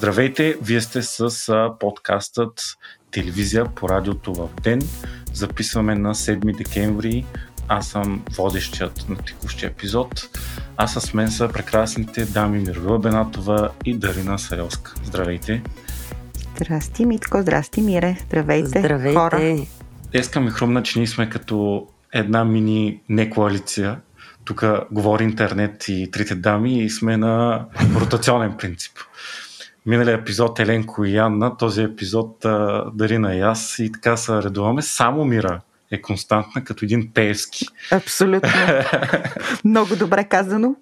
Здравейте, вие сте с подкастът Телевизия по радиото в ден. Записваме на 7 декември. Аз съм водещият на текущия епизод. А с мен са прекрасните дами Мирвила Бенатова и Дарина Сарелска. Здравейте! Здрасти, Митко, здрасти, Мире. Здравейте, Здравейте. хора. Днеска ми хрумна, че ние сме като една мини не коалиция. Тук говори интернет и трите дами и сме на ротационен принцип. Миналия епизод Еленко и Анна, този епизод Дарина и аз и така се редуваме. Само Мира е константна като един Пеевски. Абсолютно. Много добре казано.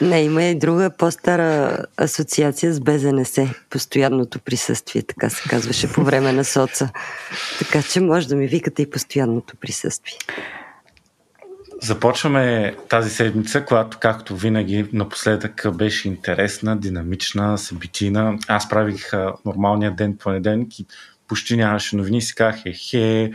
Не, има и друга по-стара асоциация с БЗНС. Постоянното присъствие, така се казваше по време на соца. Така че може да ми викате и постоянното присъствие. Започваме тази седмица, която, както винаги, напоследък беше интересна, динамична, събитийна. Аз правих нормалния ден понеделник и почти нямаше новини и си казах, е, хе,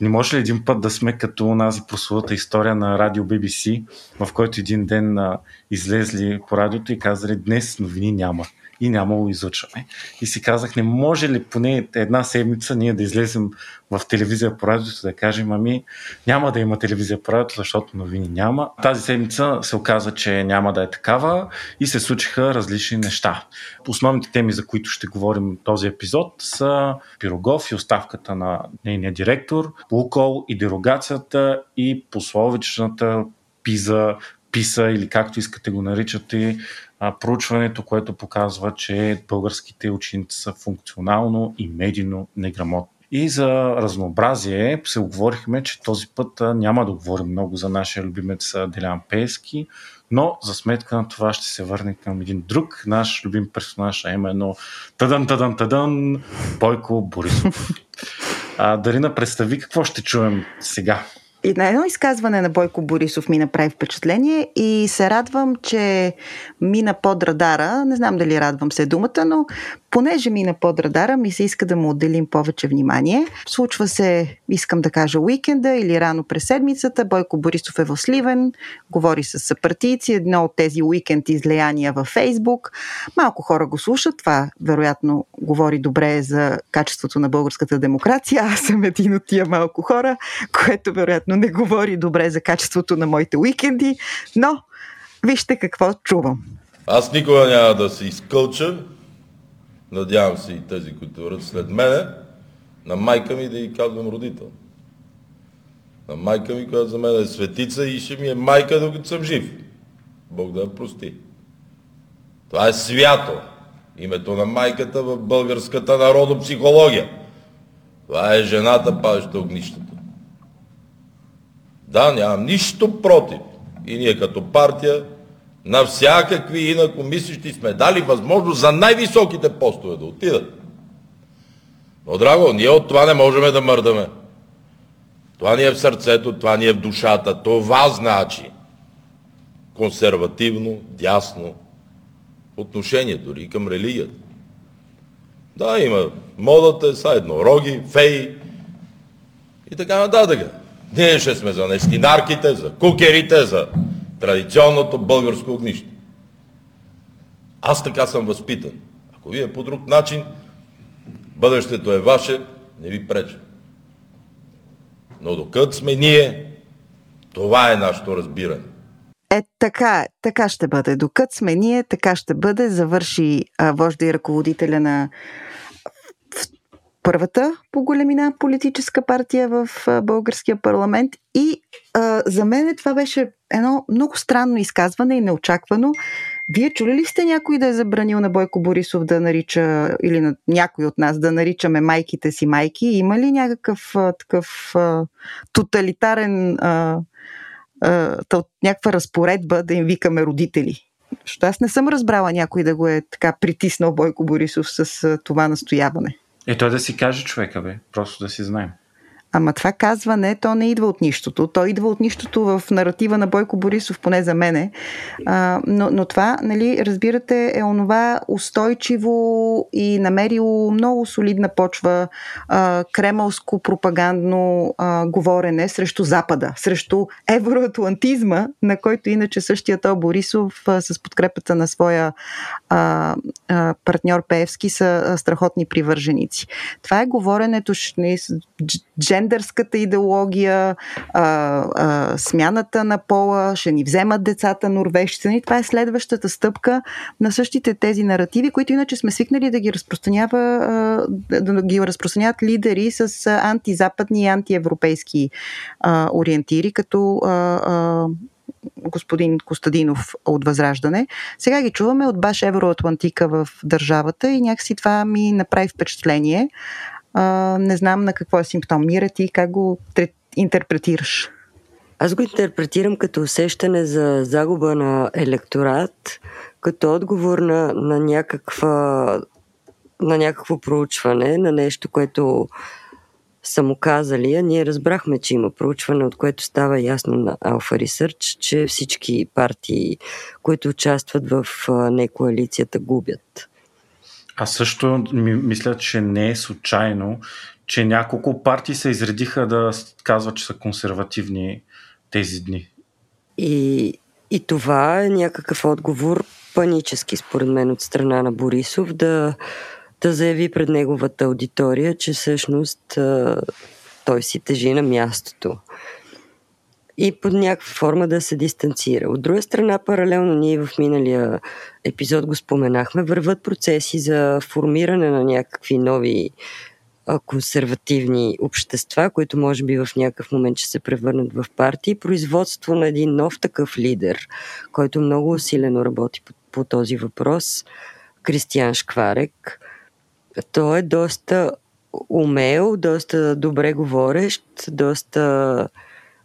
не може ли един път да сме като унази прословата история на радио BBC, в който един ден а, излезли по радиото и казали, днес новини няма и нямало излъчване. И си казах, не може ли поне една седмица ние да излезем в телевизия по радиото да кажем, ами няма да има телевизия по радиото, защото новини няма. Тази седмица се оказа, че няма да е такава и се случиха различни неща. Основните теми, за които ще говорим този епизод са Пирогов и оставката на нейния директор, Лукол и дерогацията и пословичната пиза, писа или както искате го наричате, проучването, което показва, че българските ученици са функционално и медийно неграмотни. И за разнообразие се оговорихме, че този път няма да говорим много за нашия любимец Делян Пески, но за сметка на това ще се върне към един друг наш любим персонаж, а именно тъдън, тъдън, тъдън, Бойко Борисов. А, Дарина, представи какво ще чуем сега. И на едно изказване на Бойко Борисов ми направи впечатление и се радвам, че мина под радара. Не знам дали радвам се думата, но понеже мина под радара, ми се иска да му отделим повече внимание. Случва се, искам да кажа, уикенда или рано през седмицата. Бойко Борисов е в Сливен, говори с съпартийци, едно от тези уикенд излияния във Фейсбук. Малко хора го слушат, това вероятно говори добре за качеството на българската демокрация. Аз съм един от тия малко хора, което вероятно не говори добре за качеството на моите уикенди, но вижте какво чувам. Аз никога няма да се изкълча надявам се и тези, които върват след мене, на майка ми да й казвам родител. На майка ми, която за мен е светица и ще ми е майка, докато съм жив. Бог да я прости. Това е свято. Името на майката в българската народопсихология. Това е жената, пазеща огнището. Да, нямам нищо против. И ние като партия на всякакви инакомислищи сме дали възможност за най-високите постове да отидат. Но, драго, ние от това не можем да мърдаме. Това ни е в сърцето, това ни е в душата. Това значи консервативно, дясно отношение дори към религията. Да, има модата, са еднороги, феи и така нататък. Ние ще сме за нестинарките, за кукерите, за традиционното българско огнище. Аз така съм възпитан. Ако вие по друг начин, бъдещето е ваше, не ви преча. Но докато сме ние, това е нашето разбиране. Е, така, така ще бъде. Докато сме ние, така ще бъде. Завърши а, вожда и ръководителя на първата по големина политическа партия в българския парламент. И а, за мен това беше едно много странно изказване и неочаквано. Вие чули ли сте някой да е забранил на Бойко Борисов да нарича, или на някой от нас да наричаме майките си майки? Има ли някакъв а, такъв а, тоталитарен, а, а, някаква разпоредба да им викаме родители? Защото аз не съм разбрала някой да го е така притиснал Бойко Борисов с а, това настояване. Е, той да си каже човека, бе. Просто да си знаем. Ама това казване, то не идва от нищото. То идва от нищото в наратива на Бойко Борисов, поне за мене. А, но, но това, нали, разбирате, е онова устойчиво и намерило много солидна почва а, кремълско пропагандно а, говорене срещу Запада, срещу евроатлантизма, на който иначе същия то Борисов а, с подкрепата на своя а, а, партньор Пеевски са а, страхотни привърженици. Това е говоренето не, джендърската идеология, а, а, смяната на пола, ще ни вземат децата норвежци. Това е следващата стъпка на същите тези наративи, които иначе сме свикнали да ги разпространява, да ги разпространяват лидери с антизападни и антиевропейски а, ориентири, като а, а, господин Костадинов от Възраждане. Сега ги чуваме от баш Евроатлантика в държавата и някакси това ми направи впечатление. А, не знам на какво е симптом. Мира ти как го интерпретираш? Аз го интерпретирам като усещане за загуба на електорат, като отговор на, на, някаква, на някакво проучване, на нещо, което са му казали, а ние разбрахме, че има проучване, от което става ясно на Alpha Research, че всички партии, които участват в не коалицията, губят. А също ми, мисля, че не е случайно, че няколко партии се изредиха да казват, че са консервативни тези дни. И, и това е някакъв отговор панически, според мен, от страна на Борисов, да, да заяви пред неговата аудитория, че всъщност той си тежи на мястото и под някаква форма да се дистанцира. От друга страна, паралелно ние в миналия епизод го споменахме, върват процеси за формиране на някакви нови консервативни общества, които може би в някакъв момент ще се превърнат в партии, производство на един нов такъв лидер, който много усилено работи по, по този въпрос, Кристиян Шкварек. Той е доста умел, доста добре говорещ, доста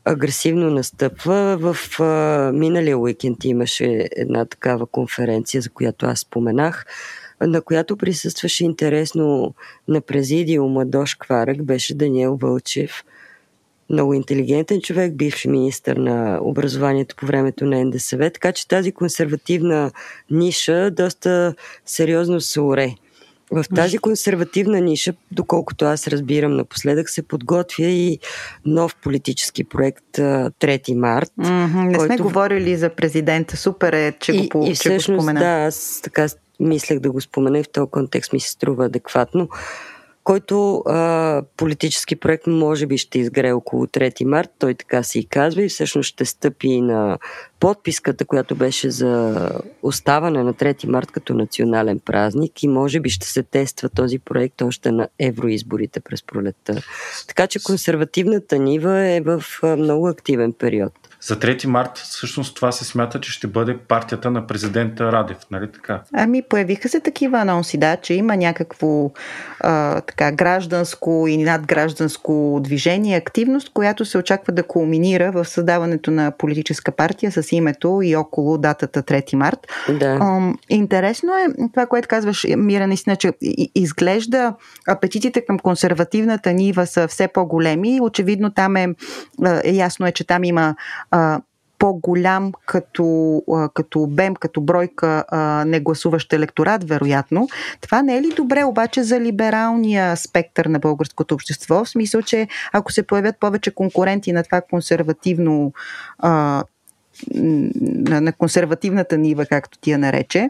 агресивно настъпва. В а, миналия уикенд имаше една такава конференция, за която аз споменах, на която присъстваше интересно на президиума Дош Кварък, беше Даниел Вълчев, много интелигентен човек, бивш министър на образованието по времето на НДСВ, така че тази консервативна ниша доста сериозно се уре. В тази консервативна ниша, доколкото аз разбирам напоследък, се подготвя и нов политически проект 3 март. Mm-hmm, не който... сме говорили за президента. Супер е, че и, го, и всъщност, че го спомена. Да, аз така мислех да го спомена и в този контекст ми се струва адекватно който а, политически проект може би ще изгре около 3 март, той така се и казва и всъщност ще стъпи на подписката, която беше за оставане на 3 март като национален празник и може би ще се тества този проект още на евроизборите през пролетта. Така че консервативната нива е в много активен период. За 3 март всъщност това се смята, че ще бъде партията на президента Радев, нали така? Ами появиха се такива анонси, да, че има някакво а, така гражданско и надгражданско движение, активност, която се очаква да кулминира в създаването на политическа партия с името и около датата 3 март. Да. А, интересно е това, което казваш, Мира, наистина, че изглежда апетитите към консервативната нива са все по-големи. Очевидно там е, е ясно е, че там има по-голям като, като обем, като бройка негласуващ електорат, вероятно. Това не е ли добре обаче за либералния спектър на българското общество? В смисъл, че ако се появят повече конкуренти на това консервативно а, на, на консервативната нива, както ти я нарече,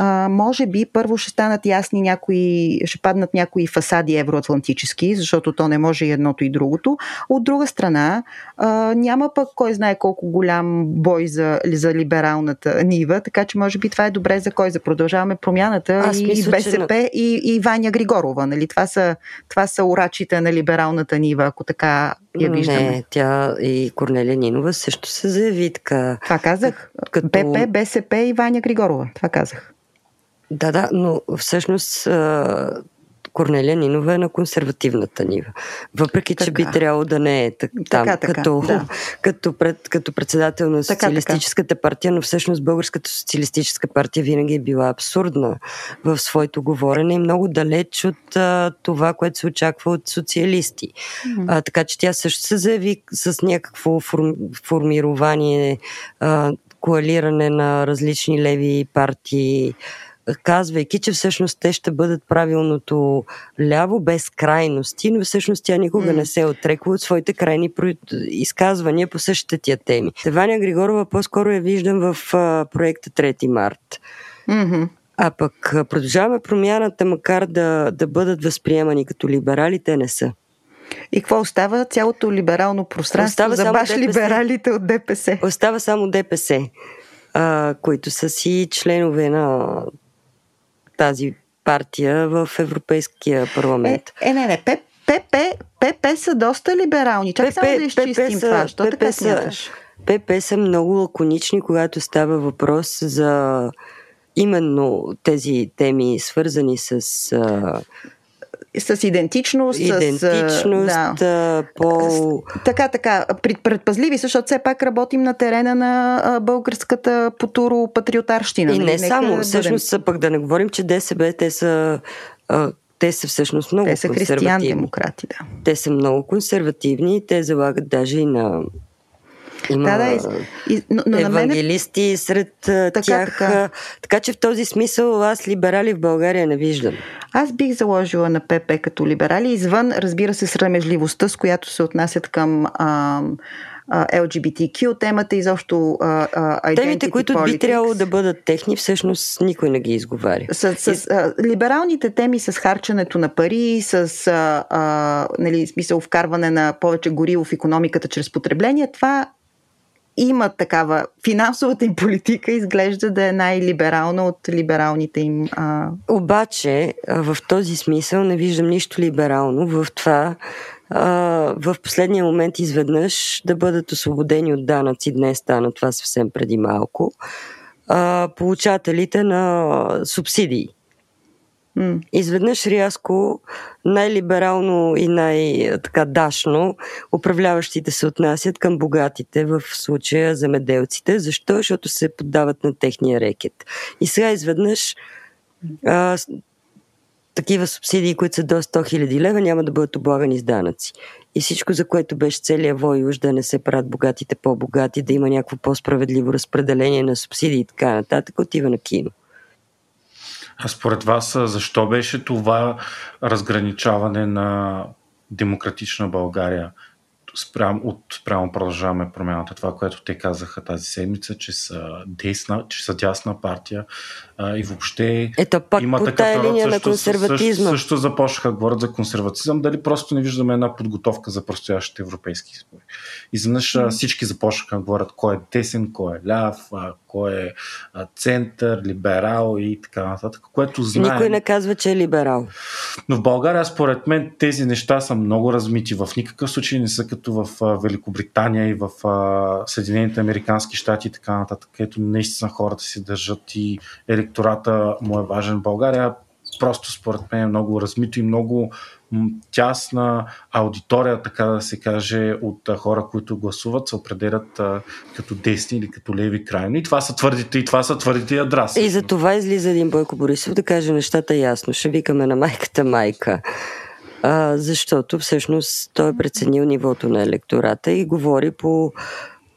а, може би първо ще станат ясни някои, ще паднат някои фасади евроатлантически, защото то не може и едното и другото. От друга страна, а, няма пък кой знае колко голям бой за, за либералната нива, така че може би това е добре за кой? За продължаваме промяната Аз и мисля, БСП че... и, и Ваня Григорова. Нали? Това, са, това са урачите на либералната нива, ако така я виждаме. Не, тя и Корнелия Нинова също се заяви така. Това казах. Като... ПП, БСП и Ваня Григорова. Това казах. Да, да, но всъщност Корнелия Нинова е на консервативната нива. Въпреки, така. че би трябвало да не е там, така, така, като, да. като, пред, като председател на Социалистическата така, партия, но всъщност Българската социалистическа партия винаги е била абсурдна в своето говорене и много далеч от а, това, което се очаква от социалисти. Mm-hmm. А, така че тя също се заяви с някакво форм, формирование, а, коалиране на различни леви партии, казвайки, че всъщност те ще бъдат правилното ляво без крайности, но всъщност тя никога mm. не се е отрекла от своите крайни изказвания по същите тия теми. Теваня Григорова по-скоро я виждам в а, проекта 3 март. Mm-hmm. А пък продължаваме промяната, макар да, да бъдат възприемани като либерали, те не са. И какво остава? Цялото либерално пространство остава за баш либералите от ДПС? Остава само ДПС, а, които са си членове на тази партия в Европейския парламент. Е, е не, не, ПП, ПП са доста либерални. Чакай само да изчистим това. Що ПП така са, ПП са много лаконични, когато става въпрос за именно тези теми, свързани с с идентичност, идентичност, с, да. пол. Така, така. Предпазливи, защото все пак работим на терена на българската потуро-патриотарщина. И не Нека само, да всъщност, бъдем... пък да не говорим, че ДСБ, те са те са всъщност много те са християн-демократи, да. Те са много консервативни, те залагат даже и на има да, да, и, но, но евангелисти мен... сред така, тях. Така. така че в този смисъл аз либерали в България не виждам. Аз бих заложила на ПП като либерали, извън, разбира се, срамежливостта, с която се отнасят към а, LGBTQ темата, изобщо а, Темите, които politics. би трябвало да бъдат техни, всъщност никой не ги изговаря. С, с а, либералните теми с харченето на пари, с а, нали, смисъл вкарване на повече гориво в економиката чрез потребление, това има такава. Финансовата им политика изглежда да е най-либерална от либералните им. А... Обаче, в този смисъл не виждам нищо либерално в това в последния момент изведнъж да бъдат освободени от данъци. Днес стана това съвсем преди малко. Получателите на субсидии. Изведнъж рязко, най-либерално и най-дашно управляващите се отнасят към богатите, в случая замеделците. Защо? Защото се поддават на техния рекет. И сега изведнъж а, такива субсидии, които са до 100 000 лева, няма да бъдат облагани с данъци. И всичко, за което беше целият вой уж да не се правят богатите по-богати, да има някакво по-справедливо разпределение на субсидии и така нататък, отива на кино. А според вас, защо беше това разграничаване на демократична България спрямо, от спрямо продължаваме промяната. Това, което те казаха тази седмица, че са, десна, че са дясна партия а, и въобще Ето пак има по тая линия също, на консерватизма. Също, също започнаха да говорят за консерватизъм, дали просто не виждаме една подготовка за предстоящите европейски избори. Изведнъж mm. всички започнаха да говорят кой е десен, кой е ляв, кой е център, либерал и така нататък, което знаем. Никой не казва, че е либерал. Но в България, според мен, тези неща са много размити. В никакъв случай не са като в Великобритания и в Съединените Американски щати и така нататък, където наистина хората си държат и електората му е важен. България просто според мен е много размито и много тясна аудитория, така да се каже, от хора, които гласуват, се определят а, като десни или като леви крайни. И това са твърдите, и това са твърдите ядра. И за това излиза един Бойко Борисов да каже нещата ясно. Ще викаме на майката майка. А, защото всъщност той е преценил нивото на електората и говори по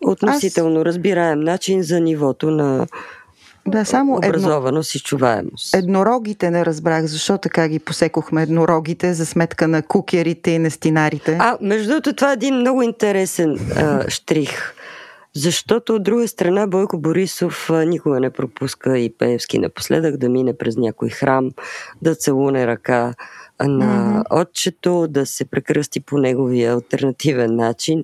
относително Аз... разбираем начин за нивото на да, само образованост едно... и чуваемост. Еднорогите не разбрах, защо така ги посекохме еднорогите за сметка на кукерите и нестинарите. А, между другото, това е един много интересен а, штрих. Защото от друга страна Бойко Борисов никога не пропуска и Пеевски напоследък да мине през някой храм, да целуне ръка на mm-hmm. отчето, да се прекръсти по неговия альтернативен начин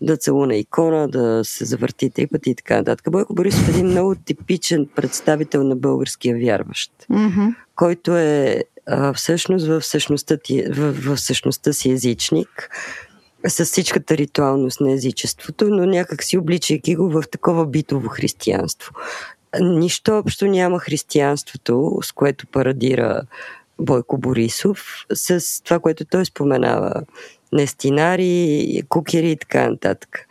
да целуна икона, да се завърти три пъти и така нататък. Бойко Борисов е един много типичен представител на българския вярващ, mm-hmm. който е а, всъщност в същността, ти, в, в същността си езичник, с всичката ритуалност на езичеството, но някак си обличайки го в такова битово християнство. Нищо общо няма християнството, с което парадира Бойко Борисов, с това, което той споменава нестинари, кукери и така нататък.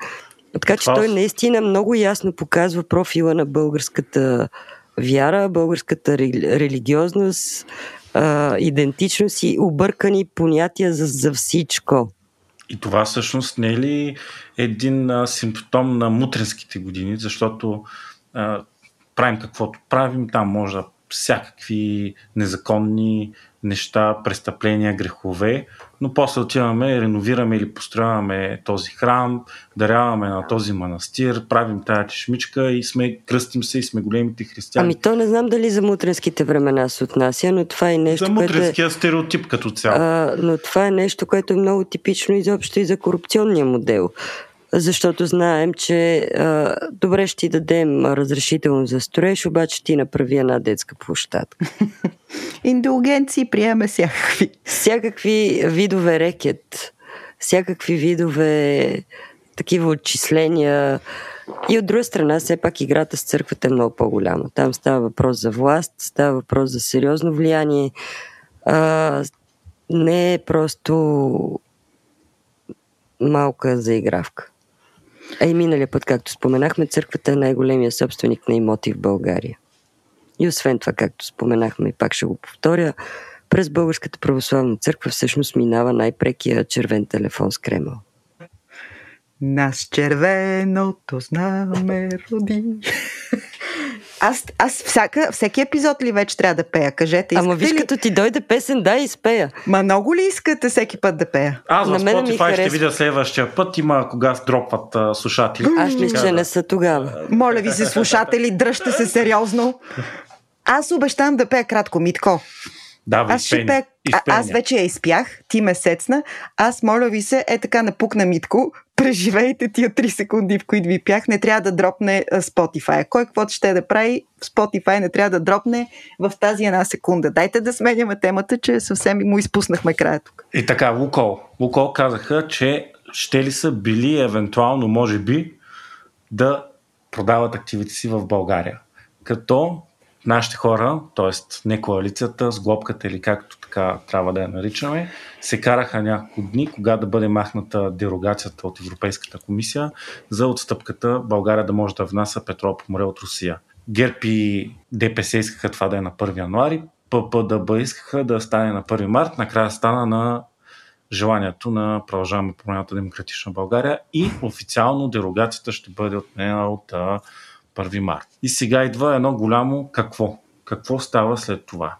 Така че той наистина много ясно показва профила на българската вяра, българската религиозност, а, идентичност и объркани понятия за, за всичко. И това всъщност не е ли един а, симптом на мутренските години, защото а, правим каквото правим, там може да всякакви незаконни неща, престъпления, грехове, но после отиваме, реновираме или построяваме този храм, даряваме на този манастир, правим тая чешмичка и сме, кръстим се и сме големите християни. Ами то не знам дали за мутренските времена се отнася, но това е нещо, за мутренския което е... стереотип като цяло. А, но това е нещо, което е много типично изобщо и за корупционния модел защото знаем, че а, добре ще ти дадем разрешително за строеж, обаче ти направи една детска площадка. Индулгенции приеме всякакви. Всякакви видове рекет, всякакви видове такива отчисления. И от друга страна, все пак играта с църквата е много по-голяма. Там става въпрос за власт, става въпрос за сериозно влияние. А, не е просто малка заигравка. А и миналия път, както споменахме, църквата е най-големия собственик на имоти в България. И освен това, както споменахме, и пак ще го повторя, през Българската православна църква всъщност минава най-прекия червен телефон с Кремъл. Нас червеното знаме роди. Аз, аз всяка, всеки епизод ли вече трябва да пея? Кажете, Ама виж, ли? като ти дойде песен, да, изпея. Ма много ли искате всеки път да пея? Аз на мен ми Spotify ще харесва. видя следващия път, има кога дропват а, слушатели. Аз мисля, че не да. са тогава. Моля ви се, слушатели, дръжте се сериозно. Аз обещавам да пея кратко, Митко. Давай, Аз ще пея. А, аз вече я изпях, ти ме сецна. Аз, моля ви се, е така напукна Митко. Преживейте тия 3 секунди, в които ви пях. Не трябва да дропне Spotify. Кой каквото ще да прави, Spotify не трябва да дропне в тази една секунда. Дайте да сменяме темата, че съвсем му изпуснахме края тук. И така, Лукол. Лукол казаха, че ще ли са били евентуално, може би, да продават активите си в България. Като нашите хора, т.е. не коалицията, с глобката или както така трябва да я наричаме, се караха няколко дни, кога да бъде махната дерогацията от Европейската комисия за отстъпката България да може да внася петрол по море от Русия. ГЕРБ и ДПС искаха това да е на 1 януари, ППДБ искаха да стане на 1 март, накрая стана на желанието на Продължаваме промяната Демократична България и официално дерогацията ще бъде отменена от а, 1 март. И сега идва едно голямо какво. Какво става след това?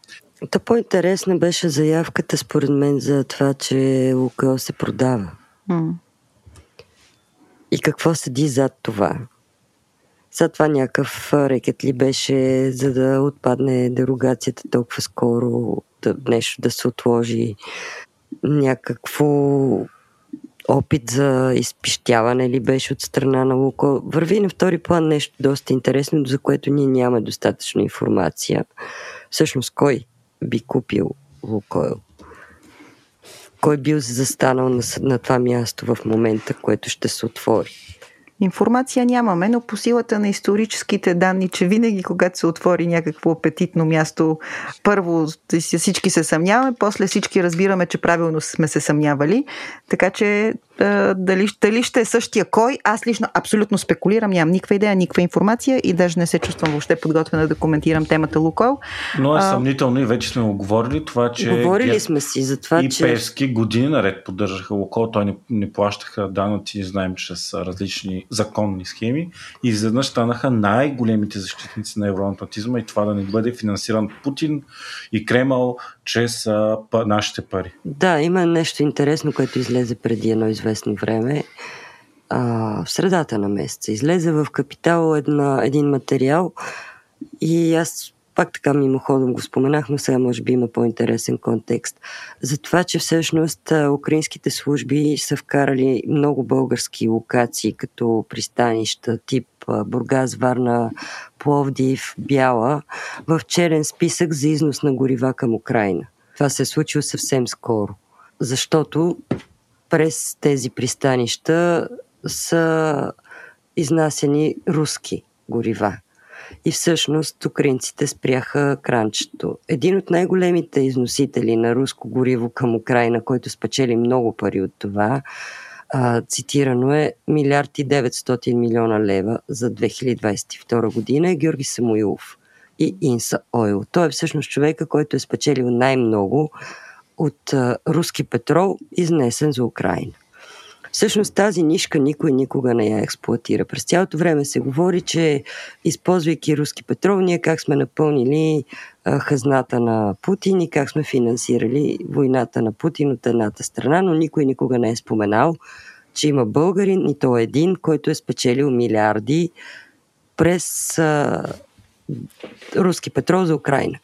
Та по-интересна беше заявката, според мен, за това, че Лукойл се продава. М. И какво седи зад това? Зад това някакъв рекет ли беше, за да отпадне дерогацията толкова скоро, да, нещо да се отложи, някакво опит за изпищяване ли беше от страна на Луко. Върви на втори план нещо доста интересно, за което ние нямаме достатъчно информация. Всъщност, кой би купил Лукойл? Кой бил застанал на, на това място в момента, което ще се отвори? Информация нямаме, но по силата на историческите данни, че винаги, когато се отвори някакво апетитно място, първо всички се съмняваме, после всички разбираме, че правилно сме се съмнявали. Така че дали, дали ще е същия кой, аз лично абсолютно спекулирам, нямам никаква идея, никаква информация и даже не се чувствам въобще подготвена да коментирам темата Лукойл. Но е А. съмнително и вече сме го говорили това, че Говорили ГЕРБ сме си за това, и че... Певски години наред поддържаха Лукол, той не, не плащаха данъци, знаем, чрез различни законни схеми и изведнъж станаха най-големите защитници на евроатлантизма и това да не бъде финансиран Путин и Кремъл чрез а, па, нашите пари. Да, има нещо интересно, което излезе преди едно известно време. А, в средата на месеца излезе в Капитал една, един материал и аз пак така мимоходом го споменах, но сега може би има по-интересен контекст. За това, че всъщност украинските служби са вкарали много български локации, като пристанища тип Бургас, Варна, Пловдив, Бяла, в черен списък за износ на горива към Украина. Това се е случило съвсем скоро, защото през тези пристанища са изнасяни руски горива. И всъщност украинците спряха кранчето. Един от най-големите износители на руско гориво към Украина, който спечели много пари от това, цитирано е милиард и 900 милиона лева за 2022 година е Георги Самуилов и Инса Ойл. Той е всъщност човека, който е спечелил най-много от руски петрол, изнесен за Украина. Всъщност тази нишка никой никога не я експлуатира. През цялото време се говори, че използвайки руски петрол, ние как сме напълнили хазната на Путин и как сме финансирали войната на Путин от едната страна, но никой никога не е споменал, че има българин и то един, който е спечелил милиарди през а, руски петрол за Украина.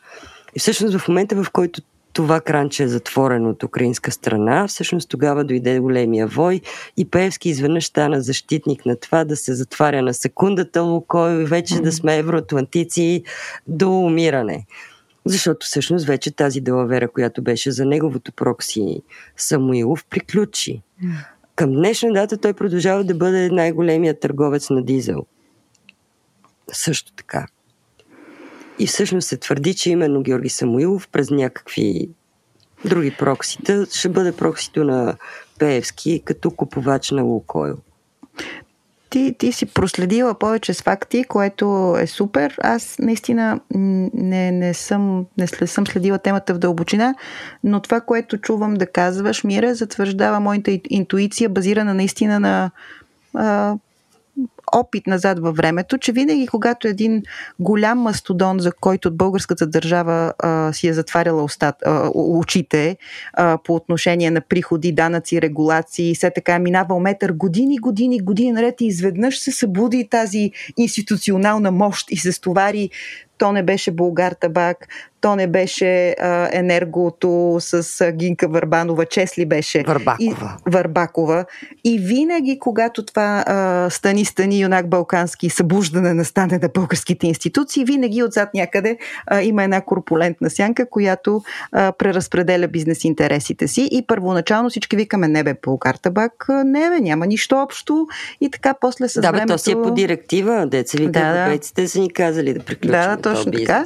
И всъщност в момента, в който това кранче е затворено от украинска страна, всъщност тогава дойде големия вой и Пеевски изведнъж стана защитник на това да се затваря на секундата Лукой, вече mm-hmm. да сме евроатлантици до умиране. Защото всъщност вече тази делавера, която беше за неговото прокси Самуилов, приключи. Към днешна дата той продължава да бъде най-големият търговец на дизел. Също така. И всъщност се твърди, че именно Георги Самуилов през някакви други проксита ще бъде проксито на Пеевски като купувач на Лукойл. Ти, ти си проследила повече с факти, което е супер. Аз наистина не, не, съм, не съм следила темата в дълбочина, но това, което чувам да казваш, Мира, затвърждава моята интуиция, базирана наистина на а, опит назад във времето, че винаги, когато един голям мастодон, за който българската държава а, си е затваряла устат, а, очите а, по отношение на приходи, данъци, регулации, все така е минавал метър години, години, години наред и изведнъж се събуди тази институционална мощ и се стовари. То не беше Булгар табак, то не беше а, енергото с а, Гинка Върбанова, Чесли беше. Върбакова. И, Върбакова. И винаги, когато това а, стани, стани, юнак балкански, събуждане настане на българските институции, винаги отзад някъде а, има една корпулентна сянка, която а, преразпределя бизнес интересите си. И първоначално всички викаме, не бе, Булгар табак, не бе, няма нищо общо. И така после с да, времето... Да, то си е по директива, деца вика, да, европейците са ни казали да приключим. Да, точно така.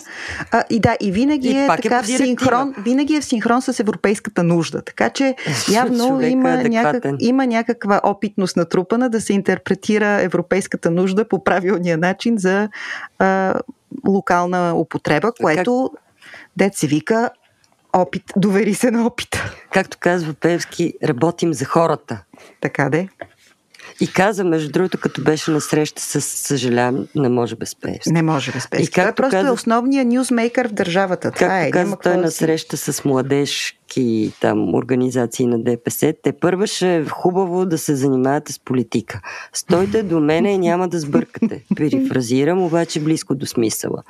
А, и да, и винаги и е така е в синхрон, винаги е в синхрон с европейската нужда. Така че явно има, е някак, има някаква опитност натрупана да се интерпретира европейската нужда по правилния начин за а, локална употреба, което как... дет се вика опит, довери се на опита. Както казва Певски, работим за хората. Така де. И каза, между другото, като беше на среща с съжалявам, не може без Пеевски. Не може без Пеевски. И както просто каза, е основният нюзмейкър в държавата. Това както е. каза той на среща с младежки там, организации на ДПС, те първа ще е хубаво да се занимавате с политика. Стойте до мене и няма да сбъркате. Перифразирам, обаче близко до смисъла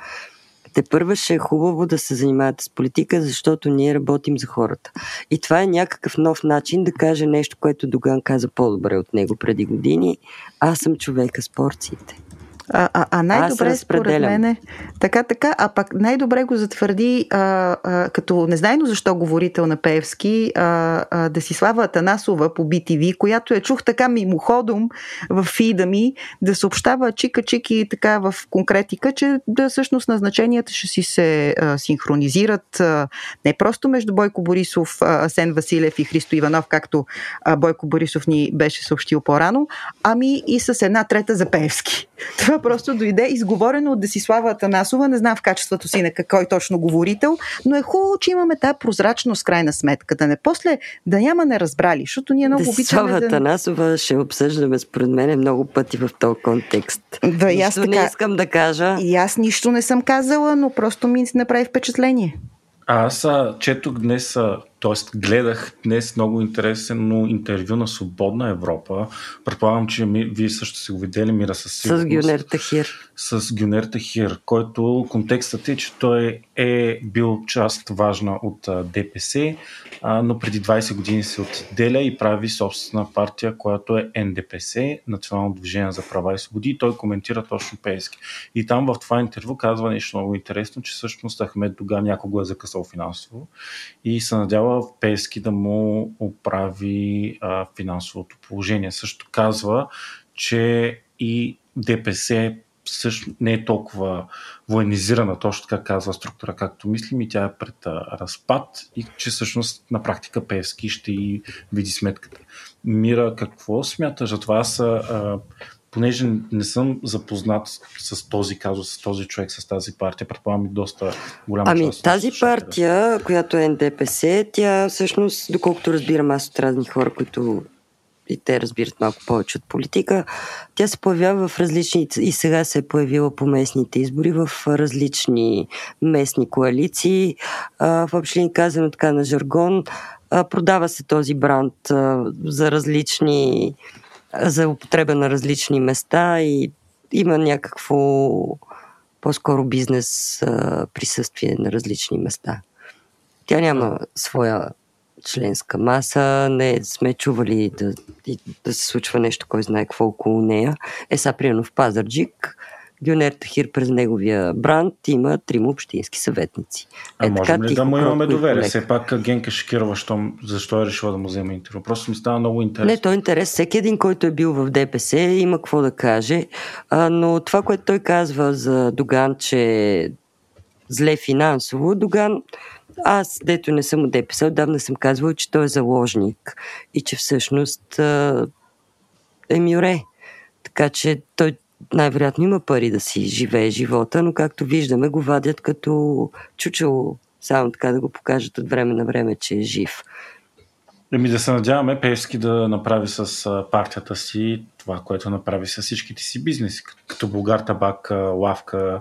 те първа ще е хубаво да се занимавате с политика, защото ние работим за хората. И това е някакъв нов начин да каже нещо, което Доган каза по-добре от него преди години. Аз съм човека с порциите. А, а, а най-добре според мен е така, така, а пък най-добре го затвърди а, а, като незнайно защо говорител на Певски а, а, Десислава Атанасова по BTV, която я чух така мимоходом в фида ми да съобщава чика-чики така в конкретика, че да всъщност назначенията ще си се а, синхронизират а, не просто между Бойко Борисов, а, Асен Василев и Христо Иванов, както а, Бойко Борисов ни беше съобщил по-рано, ами и с една трета за Певски. Това просто дойде изговорено от Десислава Атанасова, не знам в качеството си на какой точно говорител, но е хубаво, че имаме тази прозрачност крайна сметка, да не после да няма неразбрали, защото ние много Десислава обичаме да... Атанасова ще обсъждаме според мен много пъти в този контекст. Да, нищо аз така... не искам да кажа. И аз нищо не съм казала, но просто ми направи впечатление. А аз четох днес, т.е. гледах днес много интересно интервю на Свободна Европа. Предполагам, че ми, вие също си го видели, Мира, със сигурност. С Гюнер Тахир. С Гюнер Тахир, който контекстът е, че той е бил част важна от ДПС, но преди 20 години се отделя и прави собствена партия, която е НДПС, Национално движение за права и свободи. И той коментира точно Пейски. И там в това интервю казва нещо много интересно, че всъщност Ахмед Дога някого е закъсал финансово и се надява Пейски да му оправи а, финансовото положение. Също казва, че и ДПС също не е толкова военизирана, точно така казва структура, както мислим, и тя е пред разпад и че всъщност на практика Певски ще и види сметката. Мира, какво смяташ за това? Аз, а, понеже не съм запознат с този казус, с този човек, с тази партия, предполагам и доста голяма ами, част. Ами тази партия, която е НДПС, тя всъщност, доколкото разбирам аз от разни хора, които и те разбират малко повече от политика. Тя се появява в различни, и сега се е появила по местните избори в различни местни коалиции. В общини казано така на жаргон, продава се този бранд за различни, за употреба на различни места и има някакво по-скоро бизнес присъствие на различни места. Тя няма своя членска маса, не сме чували да, да се случва нещо, кой знае какво около нея. Е, са, примерно в Пазарджик, Гюнер Тахир през неговия бранд има трима общински съветници. А е, можем така, ли да му имаме доверие? Все пак Генка Шикирова, защо, защо е решила да му взема интервю? Просто ми става много интересно. Не, той е интерес. Всеки един, който е бил в ДПС, има какво да каже. А, но това, което той казва за Доган, че зле финансово, Доган аз, дето не съм от ДПС, отдавна съм казвала, че той е заложник и че всъщност е мюре. Така че той най-вероятно има пари да си живее живота, но както виждаме го вадят като чучело, само така да го покажат от време на време, че е жив. Еми да се надяваме Певски да направи с партията си това, което направи с всичките си бизнеси, като Българ Табак, Лавка,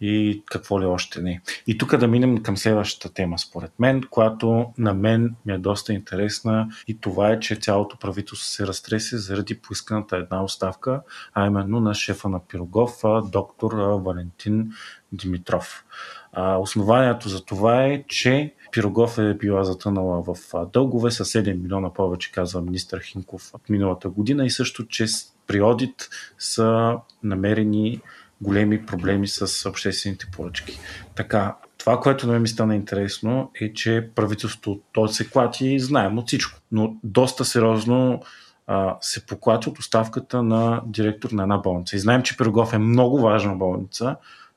и какво ли още не. И тук да минем към следващата тема, според мен, която на мен ми е доста интересна и това е, че цялото правителство се разтресе заради поисканата една оставка, а именно на шефа на Пирогов, доктор Валентин Димитров. Основанието за това е, че Пирогов е била затънала в дългове с 7 милиона повече, казва министър Хинков от миналата година и също, че при одит са намерени големи проблеми с обществените поръчки. Така, това, което на мен ми стана интересно е, че правителството то се клати знаем от всичко, но доста сериозно а, се поклати от оставката на директор на една болница. И знаем, че Пирогов е много важна болница,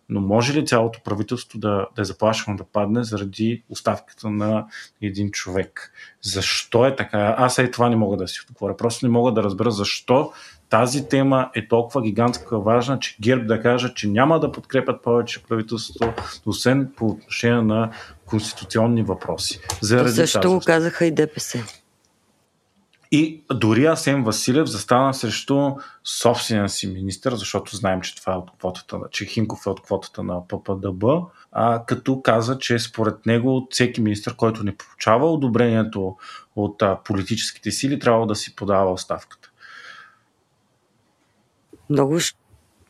но може ли цялото правителство да, да е заплашено да падне заради оставката на един човек? Защо е така? Аз и това не мога да си отговоря. Просто не мога да разбера защо тази тема е толкова гигантска важна, че ГЕРБ да каже, че няма да подкрепят повече правителството, освен по отношение на конституционни въпроси. Заради Също го казаха и ДПС. И дори Асен Василев застана срещу собствения си министр, защото знаем, че това е от квотата, че Хинков е от квотата на ППДБ, а, като каза, че според него всеки министр, който не получава одобрението от а, политическите сили, трябва да си подава оставката. Много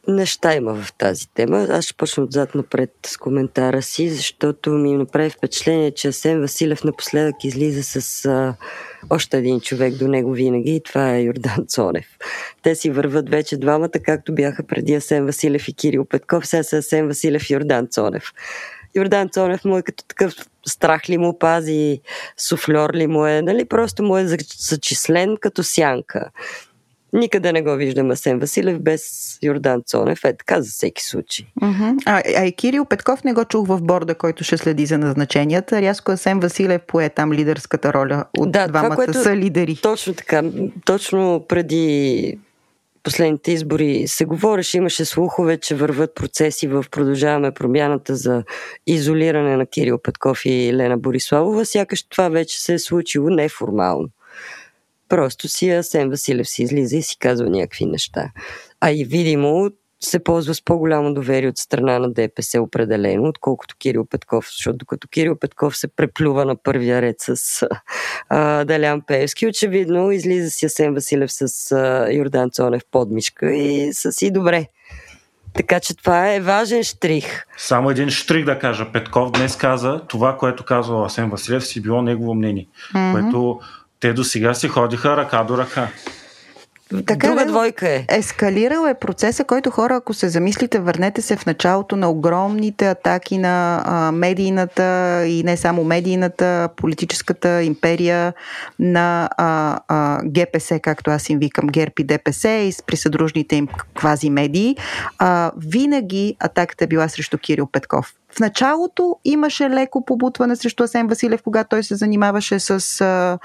неща има в тази тема. Аз ще почна отзад напред с коментара си, защото ми направи впечатление, че Асен Василев напоследък излиза с а, още един човек до него винаги и това е Йордан Цонев. Те си върват вече двамата, както бяха преди Асен Василев и Кирил Петков, сега са Асен Василев и Йордан Цонев. Йордан Цонев му е като такъв страх ли му пази, суфльор ли му е, нали, просто му е зачислен като сянка. Никъде не го виждам Асен Василев без Йордан Цонев. Е така за всеки случай. Uh-huh. А, а и Кирил Петков не го чух в борда, който ще следи за назначенията. Рязко Асен Василев пое там лидерската роля от да, двамата това, което, са лидери. Точно така. Точно преди последните избори се говореше, имаше слухове, че върват процеси в Продължаваме промяната за изолиране на Кирил Петков и Лена Бориславова. Сякаш това вече се е случило неформално. Просто си Асен Василев си излиза и си казва някакви неща. А и видимо се ползва с по-голямо доверие от страна на ДПС определено, отколкото Кирил Петков, защото докато Кирил Петков се преплюва на първия ред с а, Далян Певски, очевидно излиза си Асен Василев с а, Йордан Цонев подмишка и са си добре. Така че това е важен штрих. Само един штрих да кажа. Петков днес каза това, което казва Асен Василев, си било негово мнение, mm-hmm. което те до сега си ходиха ръка до ръка. Така Друга двойка е. Ескалирал е процеса, който хора, ако се замислите, върнете се в началото на огромните атаки на а, медийната и не само медийната, политическата империя на а, а, ГПС, както аз им викам, ГЕРБ и ДПС и с присъдружните им квази медии. А, винаги атаката е била срещу Кирил Петков. В началото имаше леко побутване срещу Асен Василев, когато той се занимаваше с а,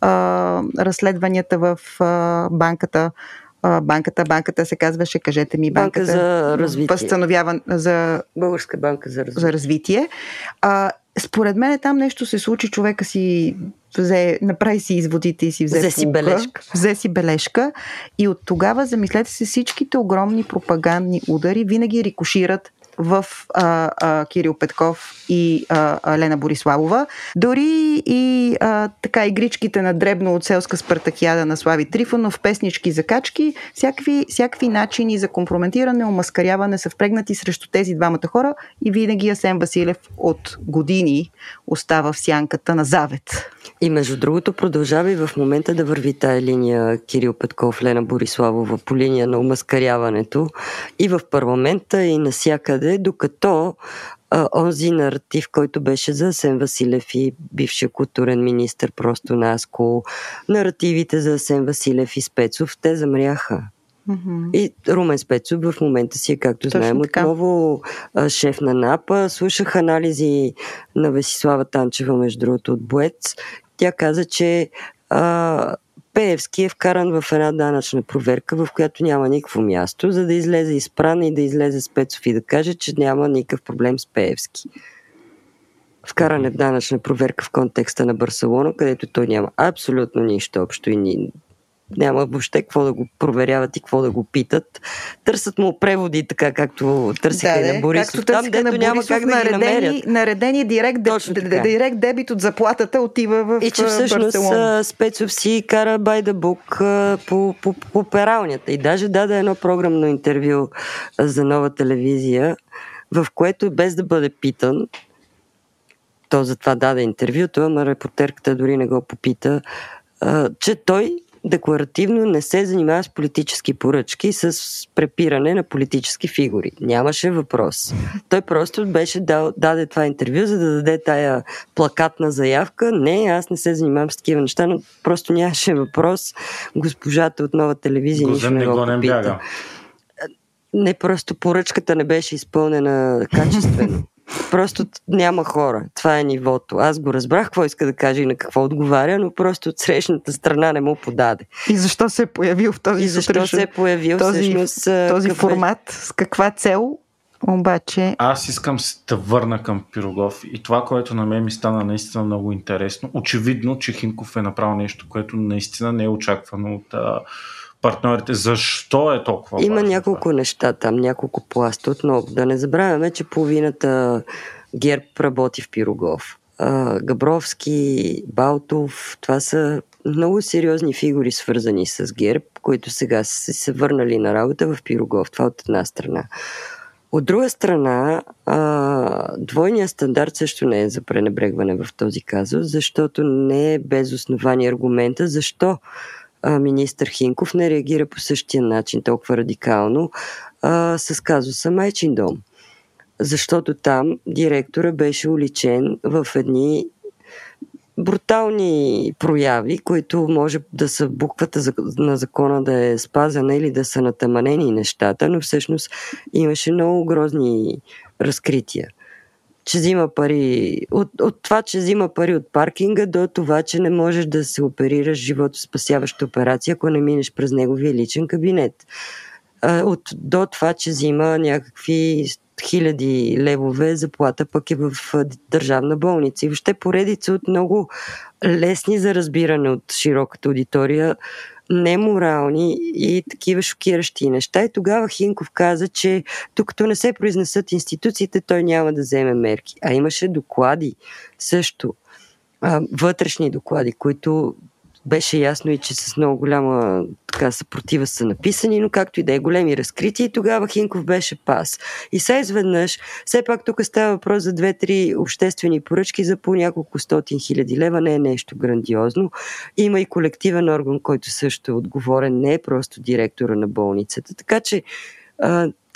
а, разследванията в а, банката. Банката, банката се казваше, кажете ми, банката банка за развитие. Възстановява за Българска банка за развитие. За развитие. А, според мен там нещо се случи, човека си взе, направи си изводите и си взе, взе си полука, бележка. Взе си бележка и от тогава, замислете се, всичките огромни пропагандни удари винаги рикошират в а, а, Кирил Петков и а, Лена Бориславова. Дори и а, така игричките на дребно от селска спартакиада на Слави Трифонов, песнички за качки, всякакви, всякакви начини за компрометиране, омаскаряване са впрегнати срещу тези двамата хора и винаги Асен Василев от години остава в сянката на завет. И между другото продължава и в момента да върви тая линия Кирил Петков, Лена Бориславова по линия на омаскаряването и в парламента и насякъде, докато а, онзи наратив, който беше за Асен Василев и бившия културен министр просто Наско, наративите за Асен Василев и Спецов, те замряха. Mm-hmm. И Румен Спецов в момента си е, както Точно знаем, така. отново шеф на НАПА. Слушах анализи на Весислава Танчева, между другото, от Боец. Тя каза, че а, Пеевски е вкаран в една данъчна проверка, в която няма никакво място, за да излезе изпран и да излезе Спецов и да каже, че няма никакъв проблем с Пеевски. Вкаран е в данъчна проверка в контекста на Барселона, където той няма абсолютно нищо общо и ни, няма въобще какво да го проверяват и какво да го питат. Търсят му преводи, така както търсиха и на Борисов. както Там, дето на няма Борисов, как да наредени, намерят. наредени директ, директ дебит от заплатата отива в И че всъщност Барселона. Спецов си кара by the book а, по, по, по пералнята. И даже даде едно програмно интервю за нова телевизия, в което без да бъде питан, то затова даде интервюто, ама репортерката дори не го попита, че той декларативно не се занимава с политически поръчки, с препиране на политически фигури. Нямаше въпрос. Той просто беше дал, даде това интервю, за да даде тая плакатна заявка. Не, аз не се занимавам с такива неща, но просто нямаше въпрос. Госпожата от нова телевизия нищо не го попита. Не, просто поръчката не беше изпълнена качествено. Просто няма хора. Това е нивото. Аз го разбрах какво иска да каже и на какво отговаря, но просто от срещната страна не му подаде. И защо се е появил в този И защо сутрешен- се е появил този, всъщност този какъв е- формат, с каква цел, обаче Аз искам да върна към Пирогов и това, което на мен ми стана наистина много интересно. Очевидно, че Хинков е направил нещо, което наистина не е очаквано от а, партньорите. Защо е толкова Има важно няколко това? неща там, няколко пласта. Отново, да не забравяме, че половината ГЕРБ работи в Пирогов. А, Габровски, Балтов, това са много сериозни фигури, свързани с ГЕРБ, които сега са се върнали на работа в Пирогов. Това от една страна. От друга страна, а, двойният стандарт също не е за пренебрегване в този казус, защото не е без основание аргумента защо министър Хинков не реагира по същия начин, толкова радикално, а, с казуса Майчин дом. Защото там директора беше уличен в едни брутални прояви, които може да са буквата на закона да е спазена или да са натаманени нещата, но всъщност имаше много грозни разкрития. Че взима пари, от, от това, че взима пари от паркинга, до това, че не можеш да се оперираш живото спасяваща операция, ако не минеш през неговия личен кабинет. От, до това, че взима някакви хиляди левове заплата, пък е в държавна болница. И въобще поредица от много лесни за разбиране от широката аудитория, неморални и такива шокиращи неща. И тогава Хинков каза, че докато не се произнесат институциите, той няма да вземе мерки. А имаше доклади също, вътрешни доклади, които беше ясно и че с много голяма така съпротива са написани, но както и да е големи разкрития и тогава Хинков беше пас. И сега изведнъж, все пак тук става въпрос за две-три обществени поръчки за по няколко стотин хиляди лева, не е нещо грандиозно. Има и колективен орган, който също е отговорен, не е просто директора на болницата. Така че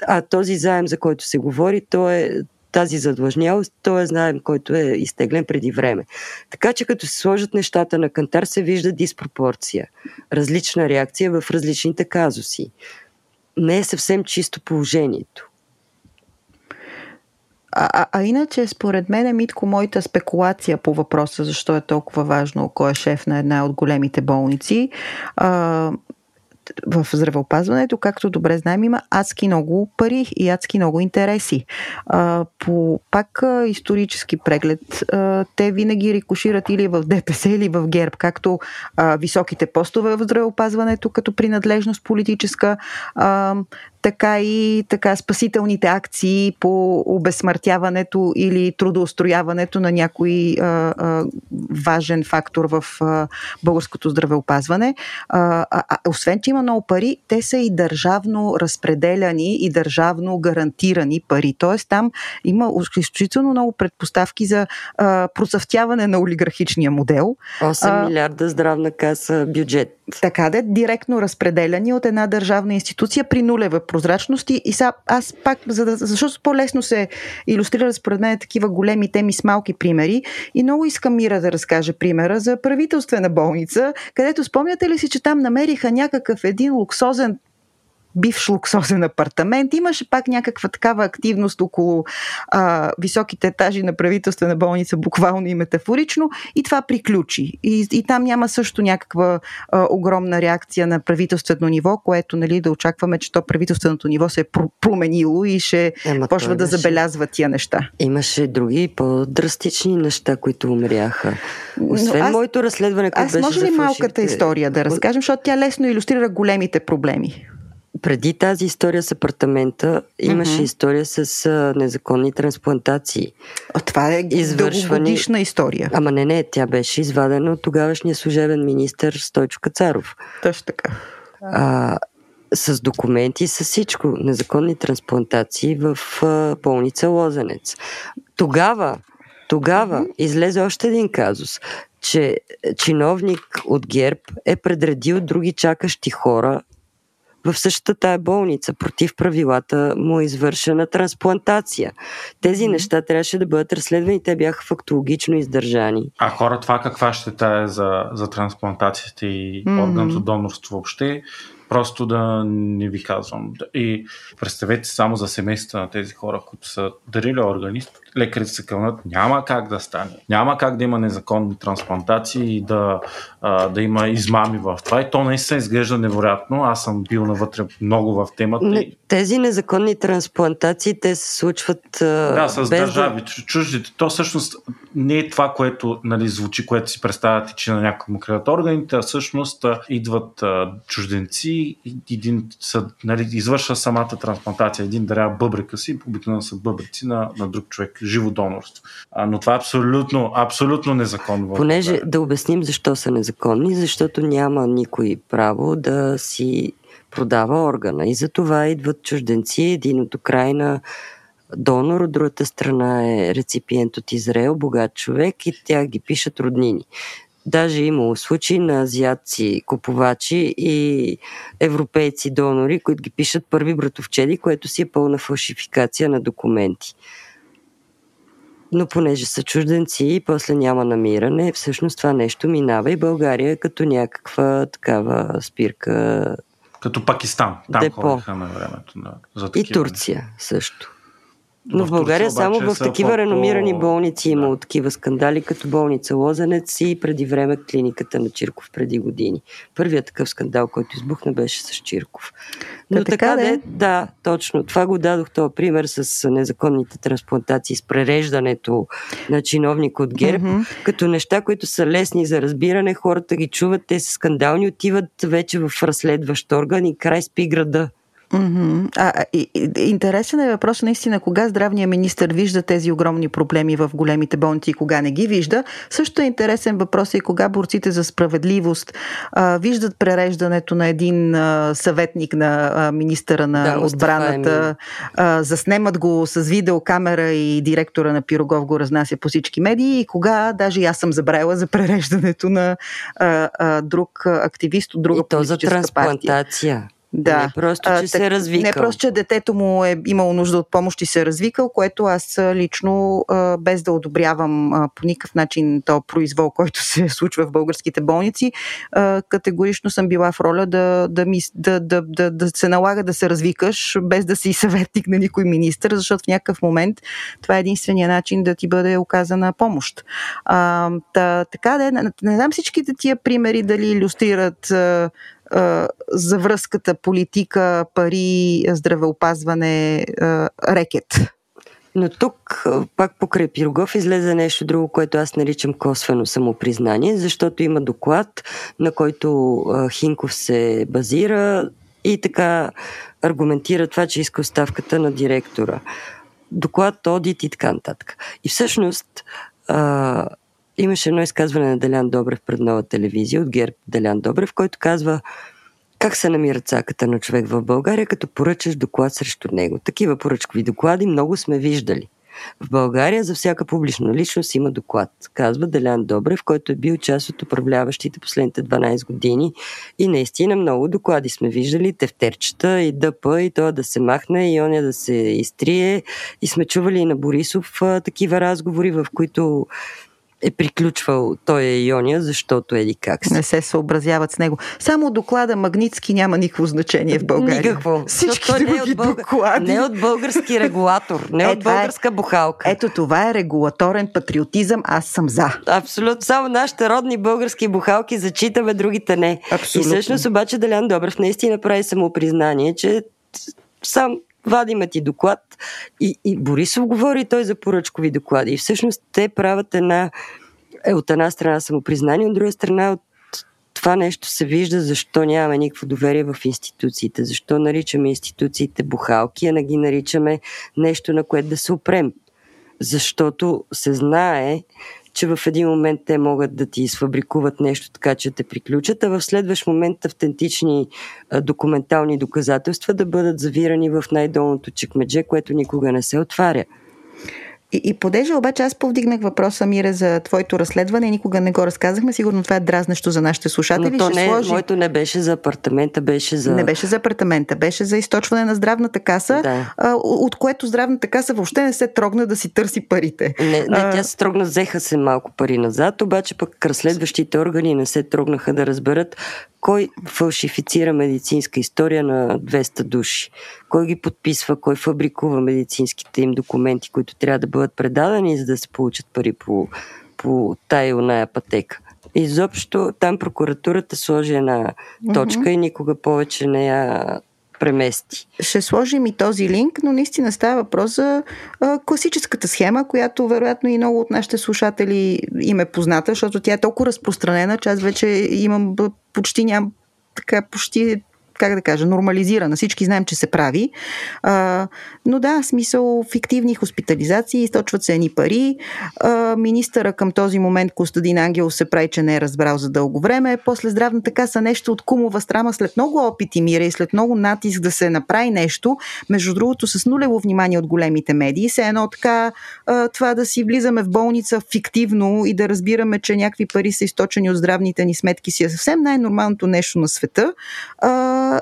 а този заем, за който се говори, то е тази задлъжнялост, то е заем, който е изтеглен преди време. Така че като се сложат нещата на кантар, се вижда диспропорция. Различна реакция в различните казуси. Не е съвсем чисто положението. А, а, а иначе, според мен, Митко, моята спекулация по въпроса, защо е толкова важно кой е шеф на една от големите болници, а, в здравеопазването, както добре знаем, има адски много пари и адски много интереси. А, по пак а, исторически преглед, а, те винаги рикошират или в ДПС, или в ГЕРБ, както а, високите постове в здравеопазването като принадлежност политическа, а, така и така спасителните акции по обезсмъртяването или трудоустрояването на някой а, а, важен фактор в а, българското здравеопазване. А, а, освен, че има много пари, те са и държавно разпределяни и държавно гарантирани пари. Тоест там има изключително много предпоставки за а, процъфтяване на олигархичния модел. 8 а, милиарда здравна каса бюджет. Така да, директно разпределяни от една държавна институция при нулева прозрачност. И сега аз пак, за да, защото по-лесно се иллюстрира според мен такива големи теми с малки примери. И много искам Мира да разкаже примера за правителствена болница, където спомняте ли си, че там намериха някакъв един луксозен бивш луксозен апартамент. Имаше пак някаква такава активност около а, високите етажи на правителствена болница, буквално и метафорично, и това приключи. И, и там няма също някаква а, огромна реакция на правителствено ниво, което нали, да очакваме, че то правителственото ниво се е променило и ще Ема, почва да забелязва тия неща. Имаше други по-драстични неща, които умряха. Освен аз, моето разследване, което аз може ли малката история да разкажем, защото тя лесно иллюстрира големите проблеми? Преди тази история с апартамента имаше mm-hmm. история с а, незаконни трансплантации. А това е извършвани... дългогодишна история. Ама не, не, тя беше извадена от тогавашния служебен министр Стойчо Кацаров. Точно така. А, с документи, с всичко. Незаконни трансплантации в а, болница Лозенец. Тогава, тогава mm-hmm. излезе още един казус, че чиновник от ГЕРБ е предредил други чакащи хора в същата тая болница. Против правилата му е извършена трансплантация. Тези mm-hmm. неща трябваше да бъдат разследвани, те бяха фактологично издържани. А хора, това каква щета е за, за трансплантациите и mm-hmm. органното донорство въобще? Просто да не ви казвам. И представете само за семейства на тези хора, които са дарили органи, лекарите се кълнат, няма как да стане. Няма как да има незаконни трансплантации и да, а, да има измами в това. И то наистина изглежда невероятно. Аз съм бил навътре много в темата. Не, тези незаконни трансплантации, те се случват. А, да, с без държави, чуждите. То всъщност не е това, което нали, звучи, което си представяте, че на някакъв му крадат органите, а всъщност идват а, чужденци, един нали, извършва самата трансплантация. Един дарява бъбрика си, обикновено са бъбрици на, на друг човек живо донорство. А, но това е абсолютно, абсолютно незаконно. Понеже да обясним защо са незаконни, защото няма никой право да си продава органа. И за това идват чужденци, един от Украина, донор, от другата страна е реципиент от Израел, богат човек и тя ги пишат роднини. Даже е имало случаи на азиатци купувачи и европейци донори, които ги пишат първи братовчеди, което си е пълна фалшификация на документи но понеже са чужденци и после няма намиране, всъщност това нещо минава и България е като някаква такава спирка. Като Пакистан, там депо. ходиха на времето. Да, за и Турция също. Но в, в България Турция, само в такива по... реномирани болници има да. такива скандали, като болница Лозенец и преди време клиниката на Чирков преди години. Първият такъв скандал, който избухна, беше с Чирков. Но да, така, така де, да, точно. Това го дадох този пример с незаконните трансплантации, с пререждането на чиновник от ГЕРБ, mm-hmm. като неща, които са лесни за разбиране, хората ги чуват, те са скандални, отиват вече в разследващ орган и край спи града. Mm-hmm. А, и, интересен е въпрос наистина кога здравният министр вижда тези огромни проблеми в големите болници и кога не ги вижда. Също е интересен въпрос и кога борците за справедливост а, виждат пререждането на един а, съветник на а, министъра на да, отбраната, а, заснемат го с видеокамера и директора на Пирогов го разнася по всички медии и кога даже аз съм забравила за пререждането на а, а, друг активист от друга и то за трансплантация. Партия. Да. Не просто, че а, се е развикал. Не просто, че детето му е имало нужда от помощ и се е развикал, което аз лично, без да одобрявам по никакъв начин то произвол, който се случва в българските болници, категорично съм била в роля да, да, ми, да, да, да, да се налага да се развикаш, без да си съветник на никой министр, защото в някакъв момент това е единствения начин да ти бъде оказана помощ. А, та, така да, не, не знам всичките тия примери дали иллюстрират а, за връзката политика, пари, здравеопазване, рекет. Но тук, пак покрай Пирогов, излезе нещо друго, което аз наричам косвено самопризнание, защото има доклад, на който Хинков се базира и така аргументира това, че иска оставката на директора. Доклад, одит и така нататък. И всъщност имаше едно изказване на Делян Добрев пред нова телевизия от ГЕРБ Делян Добрев, който казва как се намира цаката на човек в България, като поръчаш доклад срещу него. Такива поръчкови доклади много сме виждали. В България за всяка публична личност има доклад, казва Делян Добрев, който е бил част от управляващите последните 12 години и наистина много доклади сме виждали, тефтерчета и дъпа и това да се махне и оня да се изтрие и сме чували и на Борисов а, такива разговори, в които е приключвал той е Иония, защото еди как се. Не се съобразяват с него. Само доклада Магницки няма никакво значение в България. Никакво. Всички други не е от бълг... доклади. Не от български регулатор, не е, от българска е... бухалка. Ето това е регулаторен патриотизъм, аз съм за. Абсолютно. Само нашите родни български бухалки зачитаме, другите не. Абсолютно. И всъщност обаче Делян Добрев наистина прави самопризнание, че сам вадиме ти доклад. И, и Борисов говори той за поръчкови доклади. И всъщност те правят една, е, от една страна самопризнание, от друга страна от това нещо се вижда защо нямаме никакво доверие в институциите, защо наричаме институциите бухалки, а не ги наричаме нещо, на което да се опрем. Защото се знае, че в един момент те могат да ти изфабрикуват нещо така, че те приключат, а в следващ момент автентични документални доказателства да бъдат завирани в най-долното чекмедже, което никога не се отваря. И, и понеже обаче аз повдигнах въпроса, Мире, за твоето разследване, никога не го разказахме, сигурно това е дразнещо за нашите слушатели. Но то Ще не, сложи... моето не беше за апартамента, беше за... Не беше за апартамента, беше за източване на здравната каса, да. а, от което здравната каса въобще не се трогна да си търси парите. Не, не а... тя се трогна, взеха се малко пари назад, обаче пък разследващите органи не се трогнаха да разберат кой фалшифицира медицинска история на 200 души, кой ги подписва, кой фабрикува медицинските им документи, които трябва да бъдат предадени, за да се получат пари по, по тая и оная пътека. Изобщо там прокуратурата сложи една точка mm-hmm. и никога повече не я премести. Ще сложим и този линк, но наистина става въпрос за а, класическата схема, която вероятно и много от нашите слушатели им е позната, защото тя е толкова разпространена, че аз вече имам почти ням така почти как да кажа, нормализирана. Всички знаем, че се прави. А, но да, смисъл фиктивни хоспитализации, източват се едни пари. А, министъра към този момент Костадин Ангел се прави, че не е разбрал за дълго време. После здравната каса нещо от кумова страма след много опити мира и след много натиск да се направи нещо, между другото с нулево внимание от големите медии, се едно така а, това да си влизаме в болница фиктивно и да разбираме, че някакви пари са източени от здравните ни сметки си е съвсем най-нормалното нещо на света. А,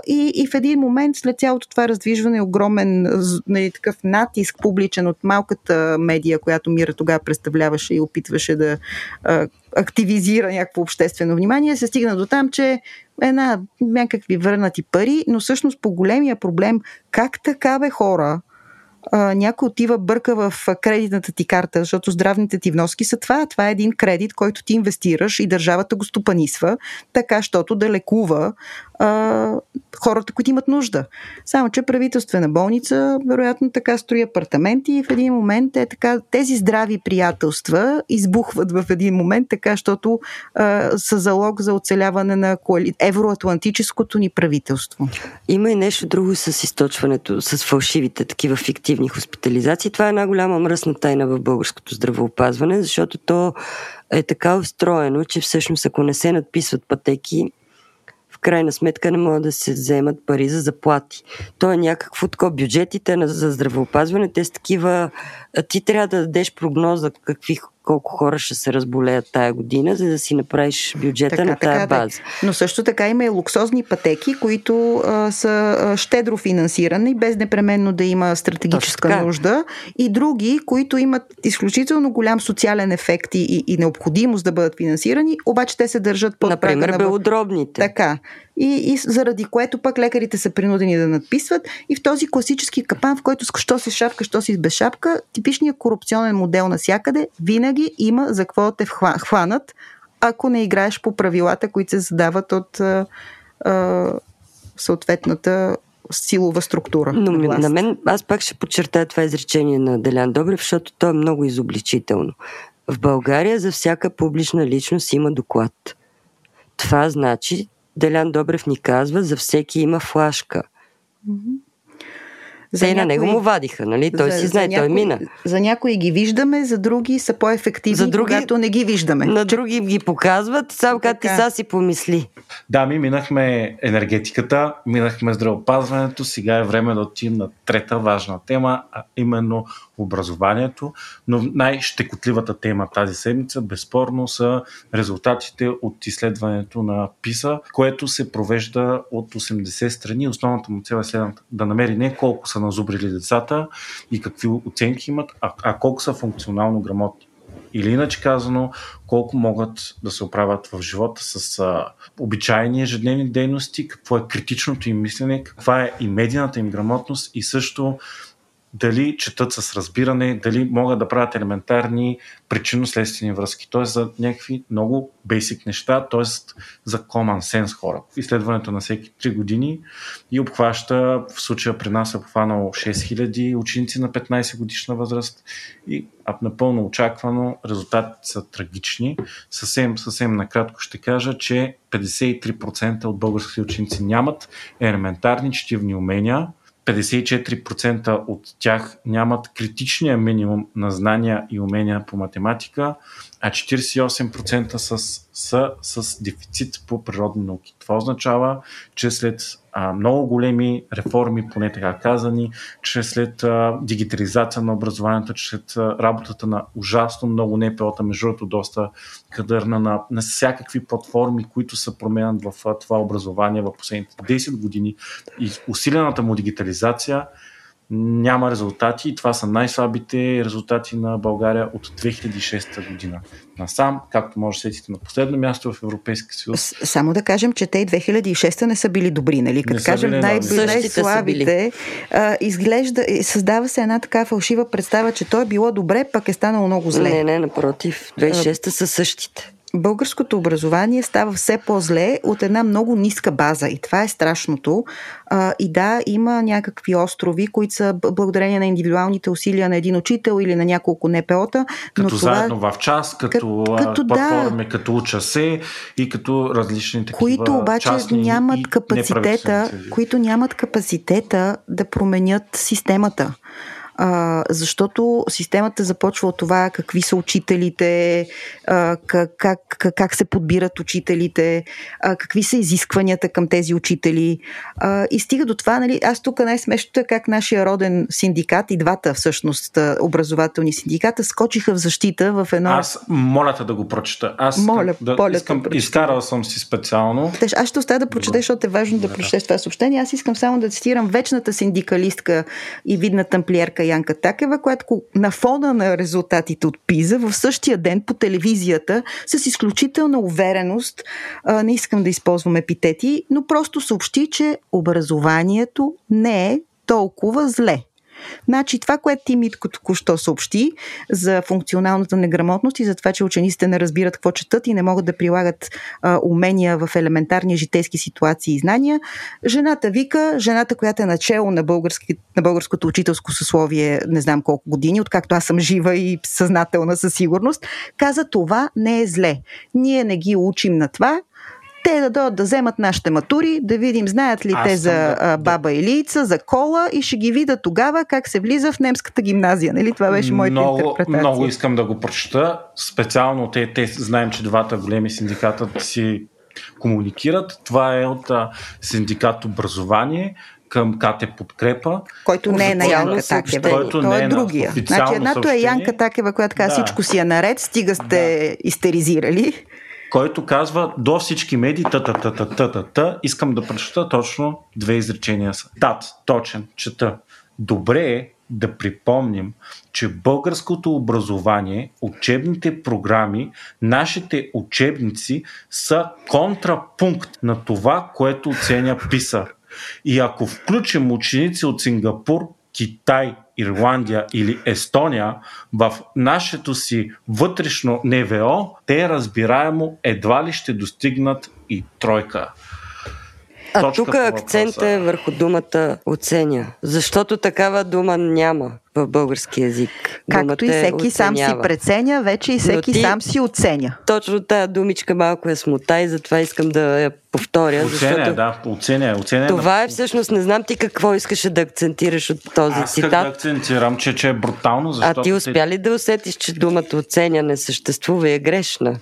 и, и в един момент, след цялото това раздвижване, огромен нали, такъв натиск публичен от малката медия, която Мира тогава представляваше и опитваше да а, активизира някакво обществено внимание, се стигна до там, че една някакви върнати пари, но всъщност по големия проблем, как така бе хора, а, някой отива бърка в кредитната ти карта, защото здравните ти вноски са това. Това е един кредит, който ти инвестираш и държавата го стопанисва, така, щото да лекува а, хората, които имат нужда. Само, че правителствена болница, вероятно така строи апартаменти и в един момент е така, тези здрави приятелства избухват в един момент, така, защото са залог за оцеляване на коали... евроатлантическото ни правителство. Има и нещо друго с източването, с фалшивите такива фиктивни хоспитализации. Това е една голяма мръсна тайна в българското здравеопазване, защото то е така устроено, че всъщност ако не се надписват пътеки, крайна сметка не могат да се вземат пари за заплати. То е някакво такова. Бюджетите за здравеопазване, те са такива. Ти трябва да дадеш прогноза какви колко хора ще се разболеят тая година, за да си направиш бюджета така, на тая така, база. Да. Но също така има и луксозни пътеки, които а, са а, щедро финансирани, без непременно да има стратегическа нужда, и други, които имат изключително голям социален ефект и, и необходимост да бъдат финансирани, обаче те се държат под Например, прага на... белодробните. Така. И, и заради което пък лекарите са принудени да надписват. И в този класически капан, в който що си шапка, що си без шапка, типичният корупционен модел навсякъде винаги има за какво да те хванат, ако не играеш по правилата, които се задават от а, съответната силова структура. Но на, на мен, аз пак ще подчертая това изречение на Делян Добрев, защото то е много изобличително. В България за всяка публична личност има доклад. Това значи, Делян Добрев ни казва, за всеки има флашка. Mm-hmm. За Те някои... на него му вадиха, нали? Той за, си знае, някои, той мина. За някои ги виждаме, за други са по-ефективни, за други, когато не ги виждаме. На други ги показват, само като ти са си помисли. Да, ми минахме енергетиката, минахме здравеопазването, сега е време да отидем на трета важна тема, а именно образованието, но най-щекотливата тема тази седмица безспорно са резултатите от изследването на ПИСА, което се провежда от 80 страни. Основната му цел е следната да намери не колко са назубрили децата и какви оценки имат, а, а колко са функционално грамотни. Или иначе казано, колко могат да се оправят в живота с а, обичайни ежедневни дейности, какво е критичното им мислене, каква е и медийната им грамотност и също дали четат с разбиране, дали могат да правят елементарни причинно-следствени връзки. Т.е. за някакви много бейсик неща, т.е. за common sense хора. Изследването на всеки 3 години и обхваща, в случая при нас е обхванало 6000 ученици на 15 годишна възраст и напълно очаквано резултатите са трагични. Съвсем, съвсем накратко ще кажа, че 53% от българските ученици нямат елементарни четивни умения, 54% от тях нямат критичния минимум на знания и умения по математика, а 48% са, са с дефицит по природни науки. Това означава, че след а, много големи реформи, поне така казани, че след а, дигитализация на образованието, че след а, работата на ужасно много НПО-та, между другото доста кадърна на, на всякакви платформи, които са променят в а, това образование в последните 10 години и усилената му дигитализация – няма резултати и това са най-слабите резултати на България от 2006 година. Насам, както може да сетите на последно място в Европейския съюз. Само да кажем, че те и 2006 не са били добри, нали? Като кажем най- най-слабите, а, изглежда, създава се една така фалшива представа, че то е било добре, пък е станало много зле. Не, не, напротив. 2006 са същите българското образование става все по-зле от една много ниска база и това е страшното. А, и да, има някакви острови, които са благодарение на индивидуалните усилия на един учител или на няколко НПО-та. Като но заедно това... в час, като, като, като платформи, да, като уча се и като различни такива Които обаче нямат капацитета, които нямат капацитета да променят системата а, защото системата започва от това какви са учителите, а, как, как, как се подбират учителите, а, какви са изискванията към тези учители. А, и стига до това, нали, аз тук най-смешното е как нашия роден синдикат и двата всъщност образователни синдиката скочиха в защита в едно... Аз моля те да го прочета. Аз моля, да, моля искам, да изкарал съм си специално. Аз ще оставя да прочетеш, защото е важно да, да прочетеш това съобщение. Аз искам само да цитирам вечната синдикалистка и видна тамплиерка Янка Такева, която на фона на резултатите от ПИЗа в същия ден по телевизията с изключителна увереност, а, не искам да използвам епитети, но просто съобщи, че образованието не е толкова зле. Значи това, което ти Митко току-що съобщи за функционалната неграмотност и за това, че учениците не разбират какво четат и не могат да прилагат а, умения в елементарни житейски ситуации и знания, жената вика, жената, която е начало на, български, на българското учителско съсловие, не знам колко години, откакто аз съм жива и съзнателна със сигурност, каза това не е зле. Ние не ги учим на това, те да дойдат да вземат нашите матури, да видим знаят ли Аз те за да, баба и лица, за кола и ще ги видя тогава как се влиза в немската гимназия. Нали? Това беше моята много, интерпретация. Много искам да го прочета. Специално те, те знаем, че двата големи синдиката си комуникират. Това е от а, синдикат образование към КАТЕ подкрепа. Който не е на Янка Такева. Който Той не е, е другия. Значи едното е Янка Такева, която казва да. всичко си е наред, стига сте да. истеризирали който казва до всички медии та та та та та та искам да прочета точно две изречения са. Тат, точен, чета. Добре е да припомним, че българското образование, учебните програми, нашите учебници са контрапункт на това, което оценя ПИСА. И ако включим ученици от Сингапур, Китай, Ирландия или Естония в нашето си вътрешно НВО, те разбираемо едва ли ще достигнат и тройка. А тук акцент е върху думата оценя, защото такава дума няма в български язик. Както Думата и е всеки сам си преценя, вече и всеки ти, сам си оценя. Точно тази думичка малко е смута и затова искам да я повторя. Оценя, защото да, оценя, оценя. Това е всъщност, не знам ти какво искаше да акцентираш от този Аз цитат. да акцентирам, че, че е брутално, защото... А ти успя ли да усетиш, че думата оценя не съществува и е грешна?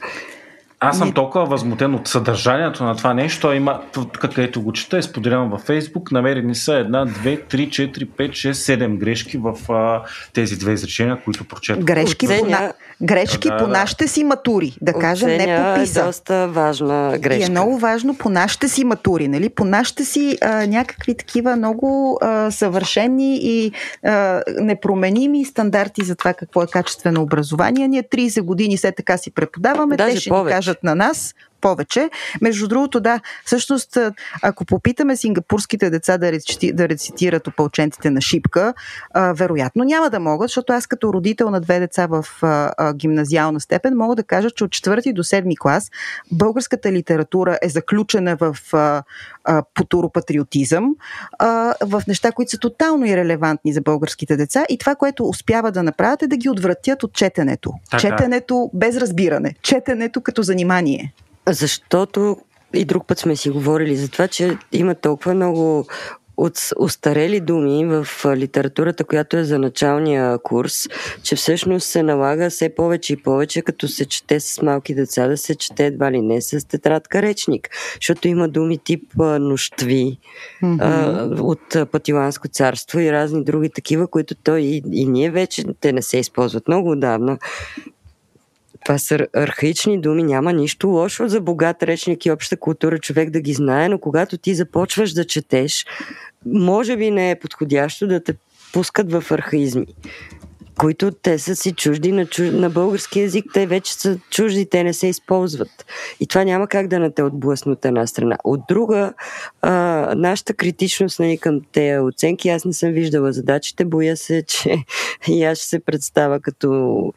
Аз съм толкова възмутен от съдържанието на това нещо. Има, където го чета, е споделено във Фейсбук. Намерени са една, две, три, четири, пет, шест, седем грешки в а, тези две изречения, които прочетох. Грешки, на... грешки да, по да. нашите си матури, да кажем, не по ПИСА. е доста важна грешка. И е много важно по нашите си матури, нали? по нашите си а, някакви такива много а, съвършени и а, непроменими стандарти за това какво е качествено образование. Ние 30 години все така си преподаваме, Даже те ще повече. ни кажат на нас повече. Между другото, да, всъщност, ако попитаме сингапурските деца да, рецити, да рецитират опълченците на шипка, а, вероятно няма да могат, защото аз като родител на две деца в а, а, гимназиална степен мога да кажа, че от четвърти до седми клас българската литература е заключена в а, а, потуропатриотизъм, а, в неща, които са тотално ирелевантни за българските деца и това, което успява да направят е да ги отвратят от четенето. Така. Четенето без разбиране. Четенето като занимание. Защото и друг път сме си говорили за това, че има толкова много от устарели думи в литературата, която е за началния курс, че всъщност се налага все повече и повече, като се чете с малки деца, да се чете едва ли не с тетрадка речник. Защото има думи тип нощви mm-hmm. а, от Патиланско царство и разни други такива, които той и, и ние вече те не се използват много отдавна. Това са архаични думи, няма нищо лошо за богат речник и обща култура човек да ги знае, но когато ти започваш да четеш, може би не е подходящо да те пускат в архаизми които те са си чужди на, чуж... на български язик, те вече са чужди, те не се използват. И това няма как да не те отблъсне от една страна. От друга, а, нашата критичност нали, към тези оценки, аз не съм виждала задачите, боя се, че и аз ще се представя като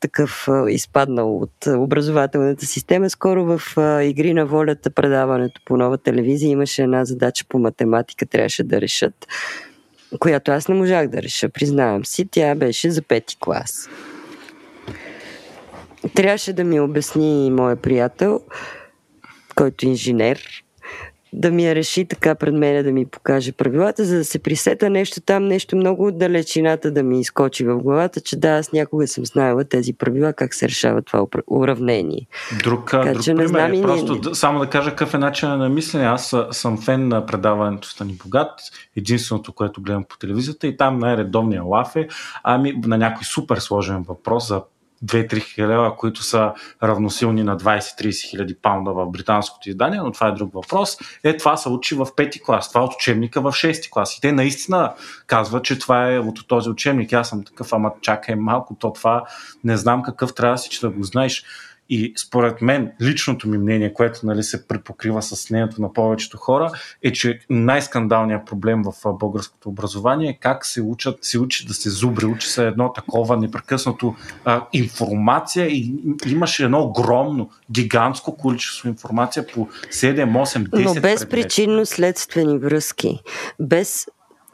такъв изпаднал от образователната система. Скоро в Игри на волята, предаването по нова телевизия, имаше една задача по математика, трябваше да решат, която аз не можах да реша, признавам си. Тя беше за пети клас. Трябваше да ми обясни моя приятел, който е инженер, да ми я реши така пред мене, да ми покаже правилата, за да се присета нещо там, нещо много от далечината да ми изкочи в главата, че да, аз някога съм знаела тези правила, как се решава това уравнение. Друг, така, друг че пример, не знам, е просто не... само да кажа какъв е начин на мислене. Аз съм фен на предаването Стани богат, единственото, което гледам по телевизията и там най-редовният лаф е ами, на някой супер сложен въпрос за 2-3 хиляди, които са равносилни на 20-30 хиляди паунда в британското издание, но това е друг въпрос. Е, това се учи в пети клас, това е от учебника в 6 клас. И те наистина казват, че това е от този учебник. Аз съм такъв, ама чакай малко, то това не знам какъв трябва да си, че да го знаеш. И според мен, личното ми мнение, което нали, се препокрива с мнението на повечето хора, е, че най-скандалният проблем в българското образование е как се, учат, се учи да се зубри, учи се едно такова непрекъснато а, информация и имаше едно огромно, гигантско количество информация по 7, 8, 10 Но без причинно-следствени връзки, без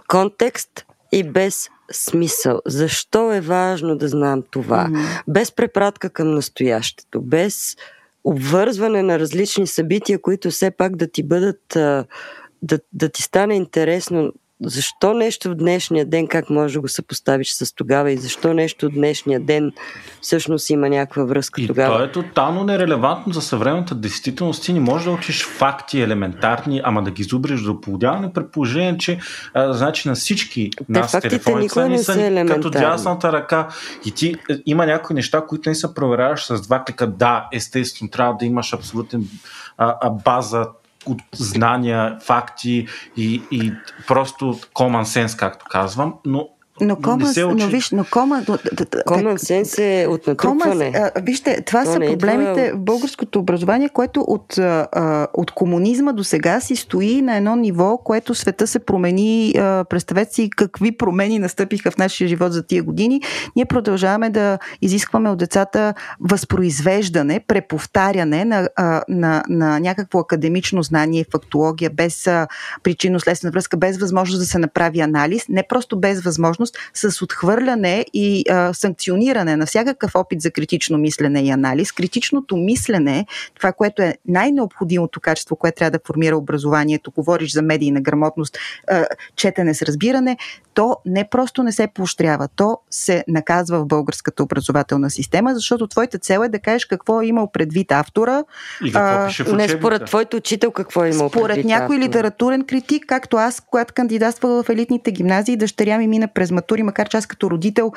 контекст и без смисъл. Защо е важно да знам това? Mm-hmm. Без препратка към настоящето, без обвързване на различни събития, които все пак да ти бъдат, да, да ти стане интересно защо нещо в днешния ден, как можеш да го съпоставиш с тогава и защо нещо в днешния ден всъщност има някаква връзка и тогава. То е тотално нерелевантно за съвременната действителност. Ти не можеш да учиш факти елементарни, ама да ги зубриш до оплодяване, при положение, че а, значи на всички Те нас телефоните са ни са като дясната ръка. И ти е, има някои неща, които не се проверяваш с два клика. Да, естествено, трябва да имаш абсолютен а, а, база от знания, факти и, и просто common sense, както казвам, но Но common, но виж, но common, common sense е от натрупване. Common, а, вижте, това То са проблемите идва... в българското образование, което от, а, от комунизма до сега си стои на едно ниво, което света се промени. А, представете си какви промени настъпиха в нашия живот за тия години. Ние продължаваме да изискваме от децата възпроизвеждане, преповтаряне на, а, на, на някакво академично знание, фактология, без причинно-следствена връзка, без възможност да се направи анализ, не просто без възможност, с отхвърляне и а, санкциониране на всякакъв опит за критично мислене и анализ. Критичното мислене, това, което е най-необходимото качество, което трябва да формира образованието, говориш за медийна грамотност, а, четене с разбиране, то не просто не се поощрява, то се наказва в българската образователна система, защото твоята цел е да кажеш какво е имал предвид автора. И какво пише в Не според твоето учител какво е имал Според предвид някой автора. литературен критик, както аз, когато кандидатствах в елитните гимназии, дъщеря ми мина през матури, макар че аз като родител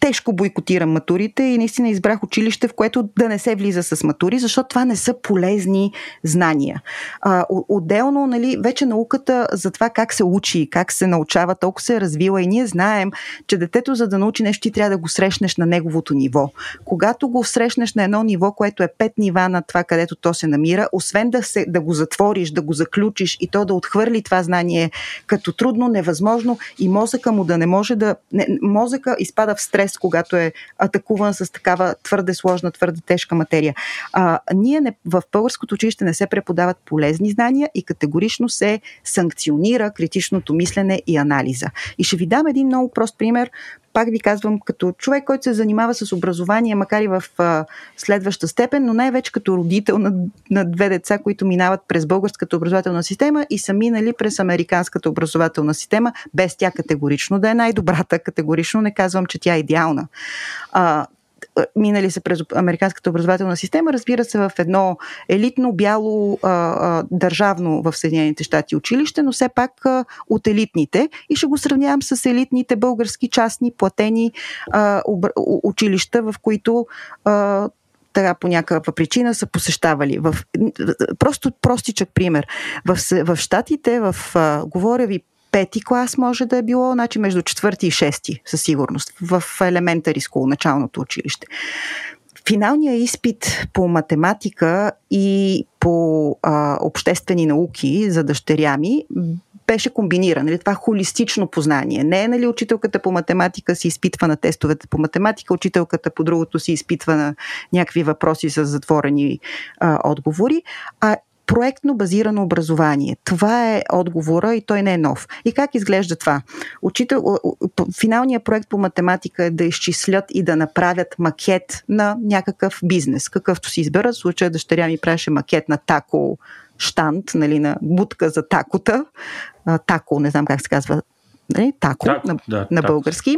тежко бойкотирам матурите и наистина избрах училище, в което да не се влиза с матури, защото това не са полезни знания. А, отделно, нали, вече науката за това как се учи, как се научава, толкова се е развила и ние знаем, че детето за да научи нещо ти трябва да го срещнеш на неговото ниво. Когато го срещнеш на едно ниво, което е пет нива на това, където то се намира, освен да, се, да го затвориш, да го заключиш и то да отхвърли това знание като трудно, невъзможно и мозъка му да не може да... Не, мозъка изпада в стрес, когато е атакуван с такава твърде сложна, твърде тежка материя. А, ние не, в българското училище не се преподават полезни знания и категорично се санкционира критичното мислене и анализа. И ще ви дам един много прост пример пак ви казвам, като човек, който се занимава с образование, макар и в а, следваща степен, но най-вече като родител на, на две деца, които минават през българската образователна система и са минали през американската образователна система, без тя категорично да е най-добрата. Категорично не казвам, че тя е идеална. А, минали са през американската образователна система, разбира се, в едно елитно, бяло, а, а, държавно в Съединените щати училище, но все пак а, от елитните. И ще го сравнявам с елитните български частни платени а, об, училища, в които а, така по някаква причина са посещавали. В, просто простичък пример. В, в Штатите, в, а, говоря ви, пети клас може да е било, значи между четвърти и шести със сигурност, в елементари скул, началното училище. Финалният изпит по математика и по а, обществени науки за дъщеря ми беше комбиниран. Нали, това холистично познание. Не е нали, учителката по математика си изпитва на тестовете по математика, учителката по другото си изпитва на някакви въпроси с затворени а, отговори, а проектно базирано образование. Това е отговора и той не е нов. И как изглежда това? Учител, финалният проект по математика е да изчислят и да направят макет на някакъв бизнес, какъвто си изберат. В случая дъщеря ми правеше макет на тако штант, нали, на будка за такота. Тако, не знам как се казва. Нали, тако, тако на, да, на български.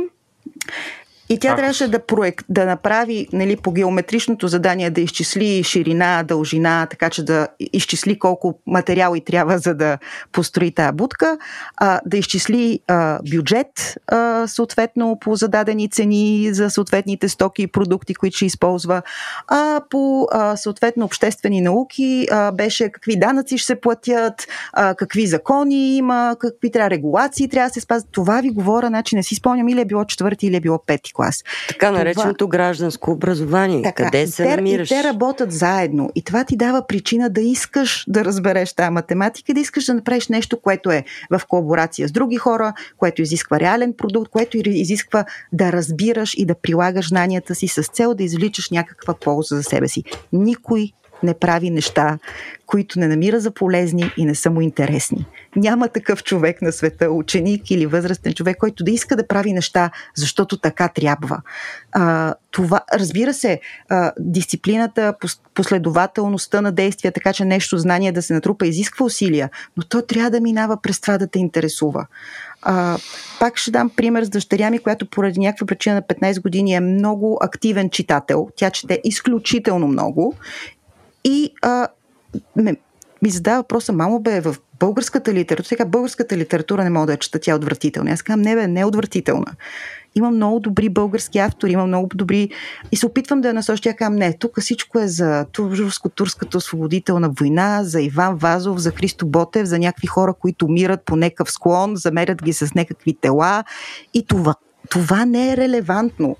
И тя трябваше да, проект, да направи нали, по геометричното задание да изчисли ширина, дължина, така че да изчисли колко материали трябва за да построи тази будка, а, да изчисли а, бюджет а, съответно по зададени цени за съответните стоки и продукти, които ще използва, а по а, съответно обществени науки а, беше какви данъци ще се платят, а, какви закони има, какви трябва регулации трябва да се спазват. Това ви говоря, значи не си спомням или е било четвърти или е било пети клас. Така нареченото това... гражданско образование. Така, Къде се те, намираш? И те работят заедно. И това ти дава причина да искаш да разбереш тази математика, да искаш да направиш нещо, което е в колаборация с други хора, което изисква реален продукт, което изисква да разбираш и да прилагаш знанията си с цел да извличаш някаква полза за себе си. Никой не прави неща, които не намира за полезни и не са му интересни. Няма такъв човек на света, ученик или възрастен човек, който да иска да прави неща, защото така трябва. А, това, разбира се, а, дисциплината, последователността на действия, така че нещо знание да се натрупа, изисква усилия, но то трябва да минава през това да те интересува. А, пак ще дам пример с дъщеря ми, която поради някаква причина на 15 години е много активен читател. Тя чете изключително много и а, ме, ми задава въпроса, мамо бе, в българската литература, сега българската литература не мога да я чета, тя е отвратителна. Аз казвам, не бе, не е отвратителна. Има много добри български автори, има много добри... И се опитвам да я насоча, тя казвам, не, тук всичко е за турско-турската освободителна война, за Иван Вазов, за Христо Ботев, за някакви хора, които умират по некъв склон, замерят ги с някакви тела и това. Това не е релевантно.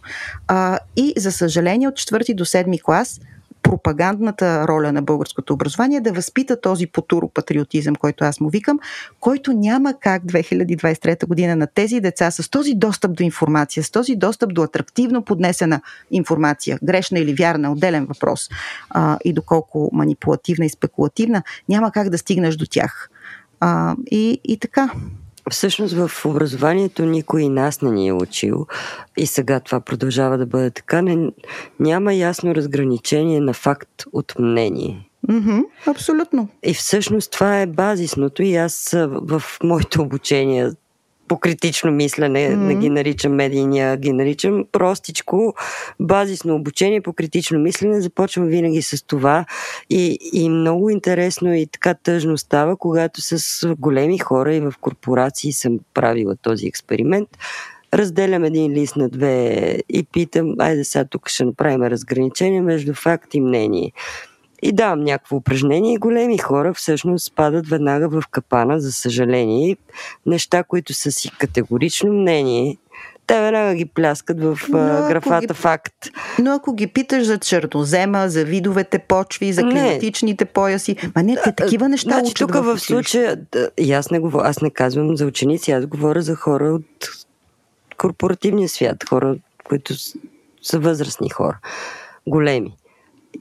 А, и, за съжаление, от четвърти до седми клас пропагандната роля на българското образование да възпита този потуропатриотизъм, който аз му викам, който няма как 2023 година на тези деца с този достъп до информация, с този достъп до атрактивно поднесена информация, грешна или вярна, отделен въпрос, а, и доколко манипулативна и спекулативна, няма как да стигнеш до тях. А, и, и така. Всъщност в образованието никой и нас не ни е учил и сега това продължава да бъде така. Не, няма ясно разграничение на факт от мнение. Mm-hmm, абсолютно. И всъщност това е базисното и аз в моето обучение по критично мислене, mm-hmm. не ги наричам медийния, ги наричам простичко базисно обучение по критично мислене. Започвам винаги с това и, и много интересно и така тъжно става, когато с големи хора и в корпорации съм правила този експеримент. Разделям един лист на две и питам, айде сега тук ще направим разграничение между факт и мнение и давам някакво упражнение и големи хора всъщност спадат веднага в капана, за съжаление. Неща, които са си категорично мнение, те веднага ги пляскат в но графата ги, факт. Но ако ги питаш за чернозема, за видовете почви, за климатичните не. пояси, ма не, те такива неща значи, тук в, в случая, и аз не, говоря, аз не казвам за ученици, аз говоря за хора от корпоративния свят, хора, които са възрастни хора, големи.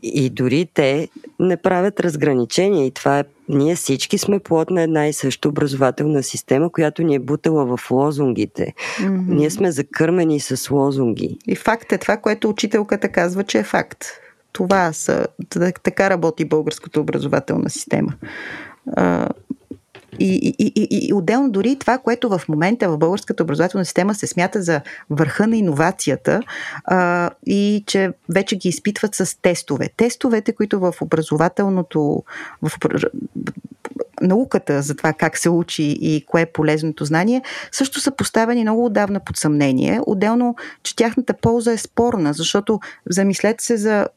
И дори те не правят разграничения и това е ние всички сме плод на една и съща образователна система, която ни е бутала в лозунгите. Mm-hmm. Ние сме закърмени с лозунги. И факт е това, което учителката казва, че е факт. Това са. Така работи българската образователна система. И, и, и, и отделно дори това, което в момента в българската образователна система се смята за върха на иновацията а, и че вече ги изпитват с тестове. Тестовете, които в образователното, в науката за това как се учи и кое е полезното знание, също са поставени много отдавна под съмнение. Отделно, че тяхната полза е спорна, защото замислете се за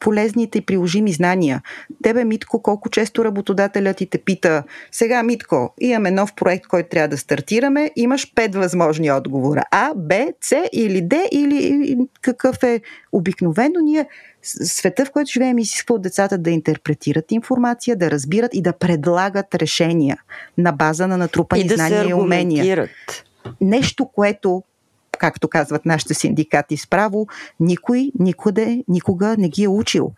полезните и приложими знания. Тебе, Митко, колко често работодателят ти те пита, сега, Митко, имаме нов проект, който трябва да стартираме, имаш пет възможни отговора. А, Б, С или Д или какъв е обикновено ние света, в който живеем, изисква от децата да интерпретират информация, да разбират и да предлагат решения на база на натрупани и да знания и умения. Нещо, което както казват нашите синдикати справо, никой никъде, никога не ги е учил.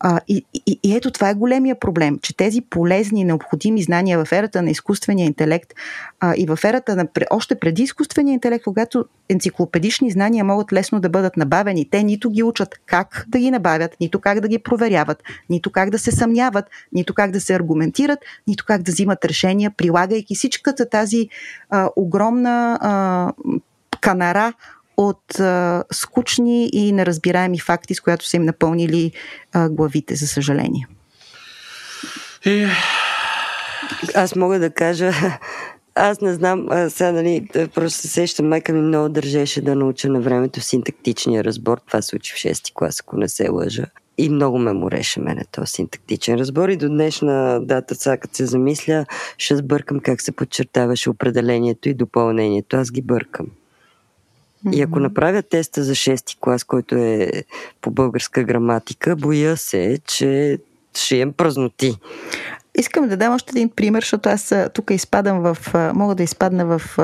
А, и, и, и ето това е големия проблем, че тези полезни, необходими знания в ерата на изкуствения интелект а, и в ерата на още преди изкуствения интелект, когато енциклопедични знания могат лесно да бъдат набавени, те нито ги учат как да ги набавят, нито как да ги проверяват, нито как да се съмняват, нито как да се аргументират, нито как да взимат решения, прилагайки всичката тази а, огромна а, канара от а, скучни и неразбираеми факти, с която са им напълнили а, главите, за съжаление. И... Аз мога да кажа, аз не знам, а, сега нали, просто се сещам, майка ми много държеше да науча на времето синтактичния разбор. Това се учи в 6 клас, ако не се лъжа. И много ме мореше мене този синтактичен разбор. И до днешна дата, сега като се замисля, ще сбъркам как се подчертаваше определението и допълнението. Аз ги бъркам. И ако направя теста за 6 клас, който е по българска граматика, боя се, че ще имам празноти. Искам да дам още един пример, защото аз тук изпадам в... Мога да изпадна в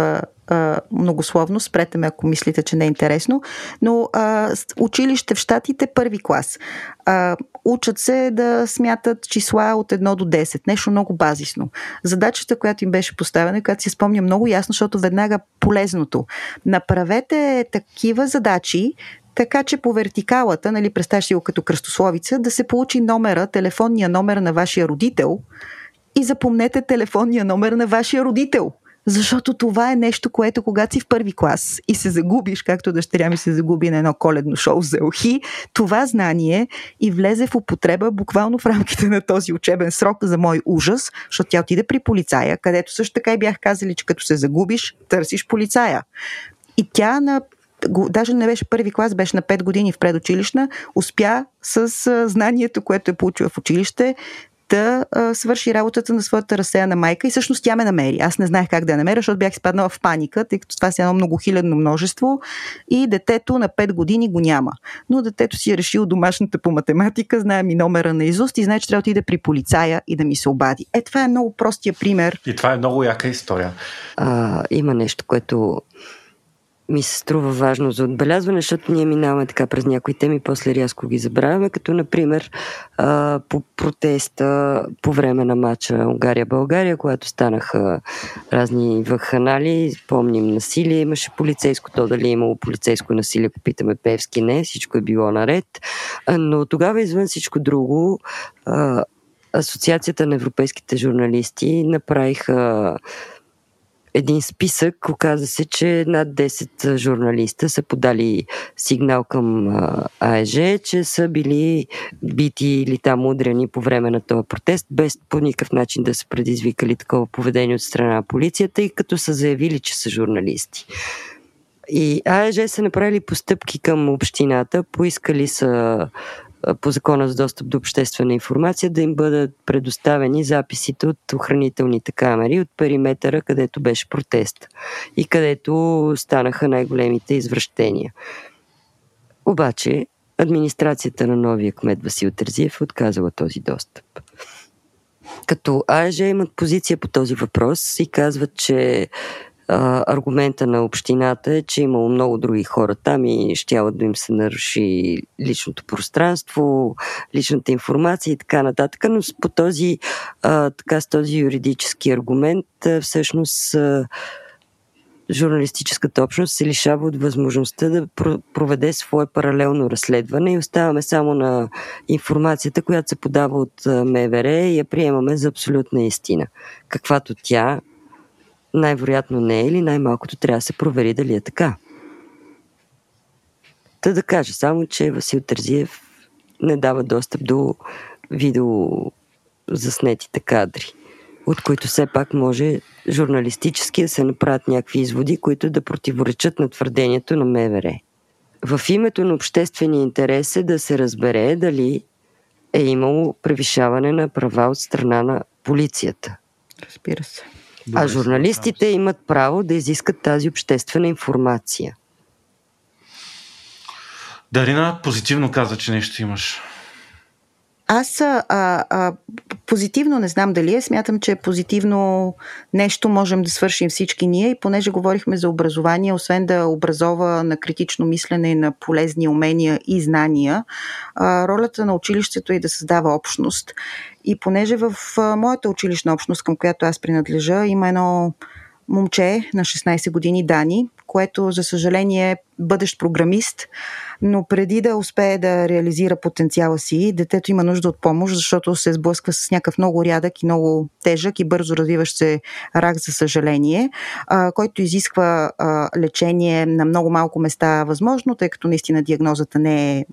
многословно, спрете ме ако мислите, че не е интересно, но а, училище в Штатите първи клас. А, учат се да смятат числа от 1 до 10, нещо много базисно. Задачата, която им беше поставена, която си спомня много ясно, защото веднага полезното. Направете такива задачи, така че по вертикалата, нали, представяш си го като кръстословица, да се получи номера, телефонния номер на вашия родител и запомнете телефонния номер на вашия родител. Защото това е нещо, което когато си в първи клас и се загубиш, както дъщеря ми се загуби на едно коледно шоу за охи, това знание и влезе в употреба буквално в рамките на този учебен срок за мой ужас, защото тя отиде при полицая, където също така и бях казали, че като се загубиш, търсиш полицая. И тя на даже не беше първи клас, беше на 5 години в предучилищна, успя с знанието, което е получила в училище, да а, свърши работата на своята разсеяна майка и всъщност тя ме намери. Аз не знаех как да я намеря, защото бях изпаднала в паника, тъй като това е едно многохилядно множество и детето на 5 години го няма. Но детето си е решил домашната по математика, знае ми номера на изуст и знае, че трябва да отиде при полицая и да ми се обади. Е, това е много простия пример. И това е много яка история. А, има нещо, което ми се струва важно за отбелязване, защото ние минаваме така през някои теми, после рязко ги забравяме, като например а, по протеста по време на матча Унгария-България, когато станаха разни ваханали, помним насилие, имаше полицейско, то дали е имало полицейско насилие, ако питаме Певски, не, всичко е било наред, но тогава извън всичко друго а, Асоциацията на европейските журналисти направиха един списък. Оказа се, че над 10 журналиста са подали сигнал към АЕЖ, че са били бити или там удрени по време на този протест, без по никакъв начин да са предизвикали такова поведение от страна на полицията и като са заявили, че са журналисти. И АЕЖ са направили постъпки към общината, поискали са по закона за достъп до обществена информация да им бъдат предоставени записите от охранителните камери от периметъра, където беше протест и където станаха най-големите извращения. Обаче, администрацията на новия кмет Васил Терзиев е отказала този достъп. Като АЕЖ имат позиция по този въпрос и казват, че аргумента на общината е, че имало много други хора там и щяло да им се наруши личното пространство, личната информация и така нататък, но по този, а, така, с този юридически аргумент а, всъщност а, журналистическата общност се лишава от възможността да проведе свое паралелно разследване и оставаме само на информацията, която се подава от МВР и я приемаме за абсолютна истина. Каквато тя най-вероятно не е или най-малкото трябва да се провери дали е така. Та да кажа само, че Васил Тързиев не дава достъп до видео заснетите кадри, от които все пак може журналистически да се направят някакви изводи, които да противоречат на твърдението на МВР. В името на обществения интерес е да се разбере дали е имало превишаване на права от страна на полицията. Разбира се. Добре, а журналистите имат право да изискат тази обществена информация. Дарина позитивно каза, че нещо имаш. Аз а, а, позитивно не знам дали е. Смятам, че позитивно нещо можем да свършим всички ние и понеже говорихме за образование, освен да образова на критично мислене и на полезни умения и знания, а, ролята на училището е да създава общност. И понеже в моята училищна общност, към която аз принадлежа, има едно момче на 16 години Дани, което за съжаление е бъдещ програмист, но преди да успее да реализира потенциала си, детето има нужда от помощ, защото се сблъсква с някакъв много рядък и много тежък и бързо развиващ се рак, за съжаление, а, който изисква а, лечение на много малко места възможно, тъй като наистина диагнозата не е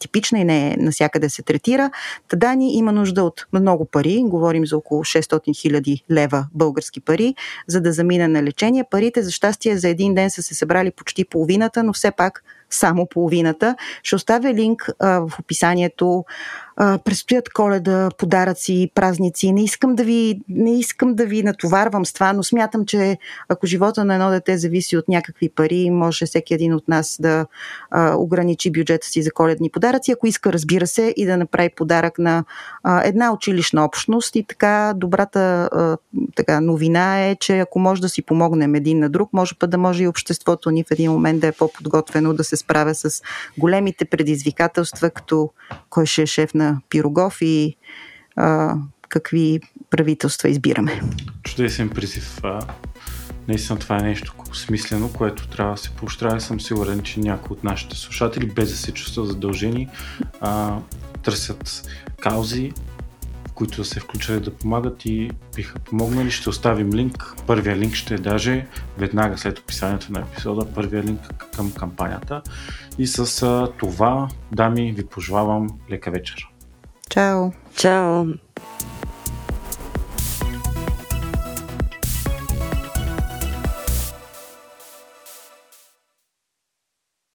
типична и не е насякъде се третира. Тадани има нужда от много пари, говорим за около 600 хиляди лева български пари, за да замине на лечение. Парите за щастие за един ден са се събрали почти половината, но все пак само половината. Ще оставя линк а, в описанието а, предстоят коледа, подаръци, празници. Не искам, да ви, не искам да ви натоварвам с това, но смятам, че ако живота на едно дете зависи от някакви пари, може всеки един от нас да а, ограничи бюджета си за коледни подаръци, ако иска, разбира се, и да направи подарък на а, една училищна общност. И така, добрата а, така, новина е, че ако може да си помогнем един на друг, може път да може и обществото ни в един момент да е по-подготвено да се справя с големите предизвикателства, като кой ще е шеф на Пирогов и а, какви правителства избираме. Чудесен призив. Наистина това е нещо смислено, което трябва да се поощрява. Съм сигурен, че някои от нашите слушатели, без да се чувстват задължени, а, търсят каузи, в които да се включат да помагат и биха помогнали. Ще оставим линк. Първия линк ще е даже веднага след описанието на епизода, първия линк към кампанията. И с а, това, дами, ви пожелавам лека вечер. Ciao. Ciao.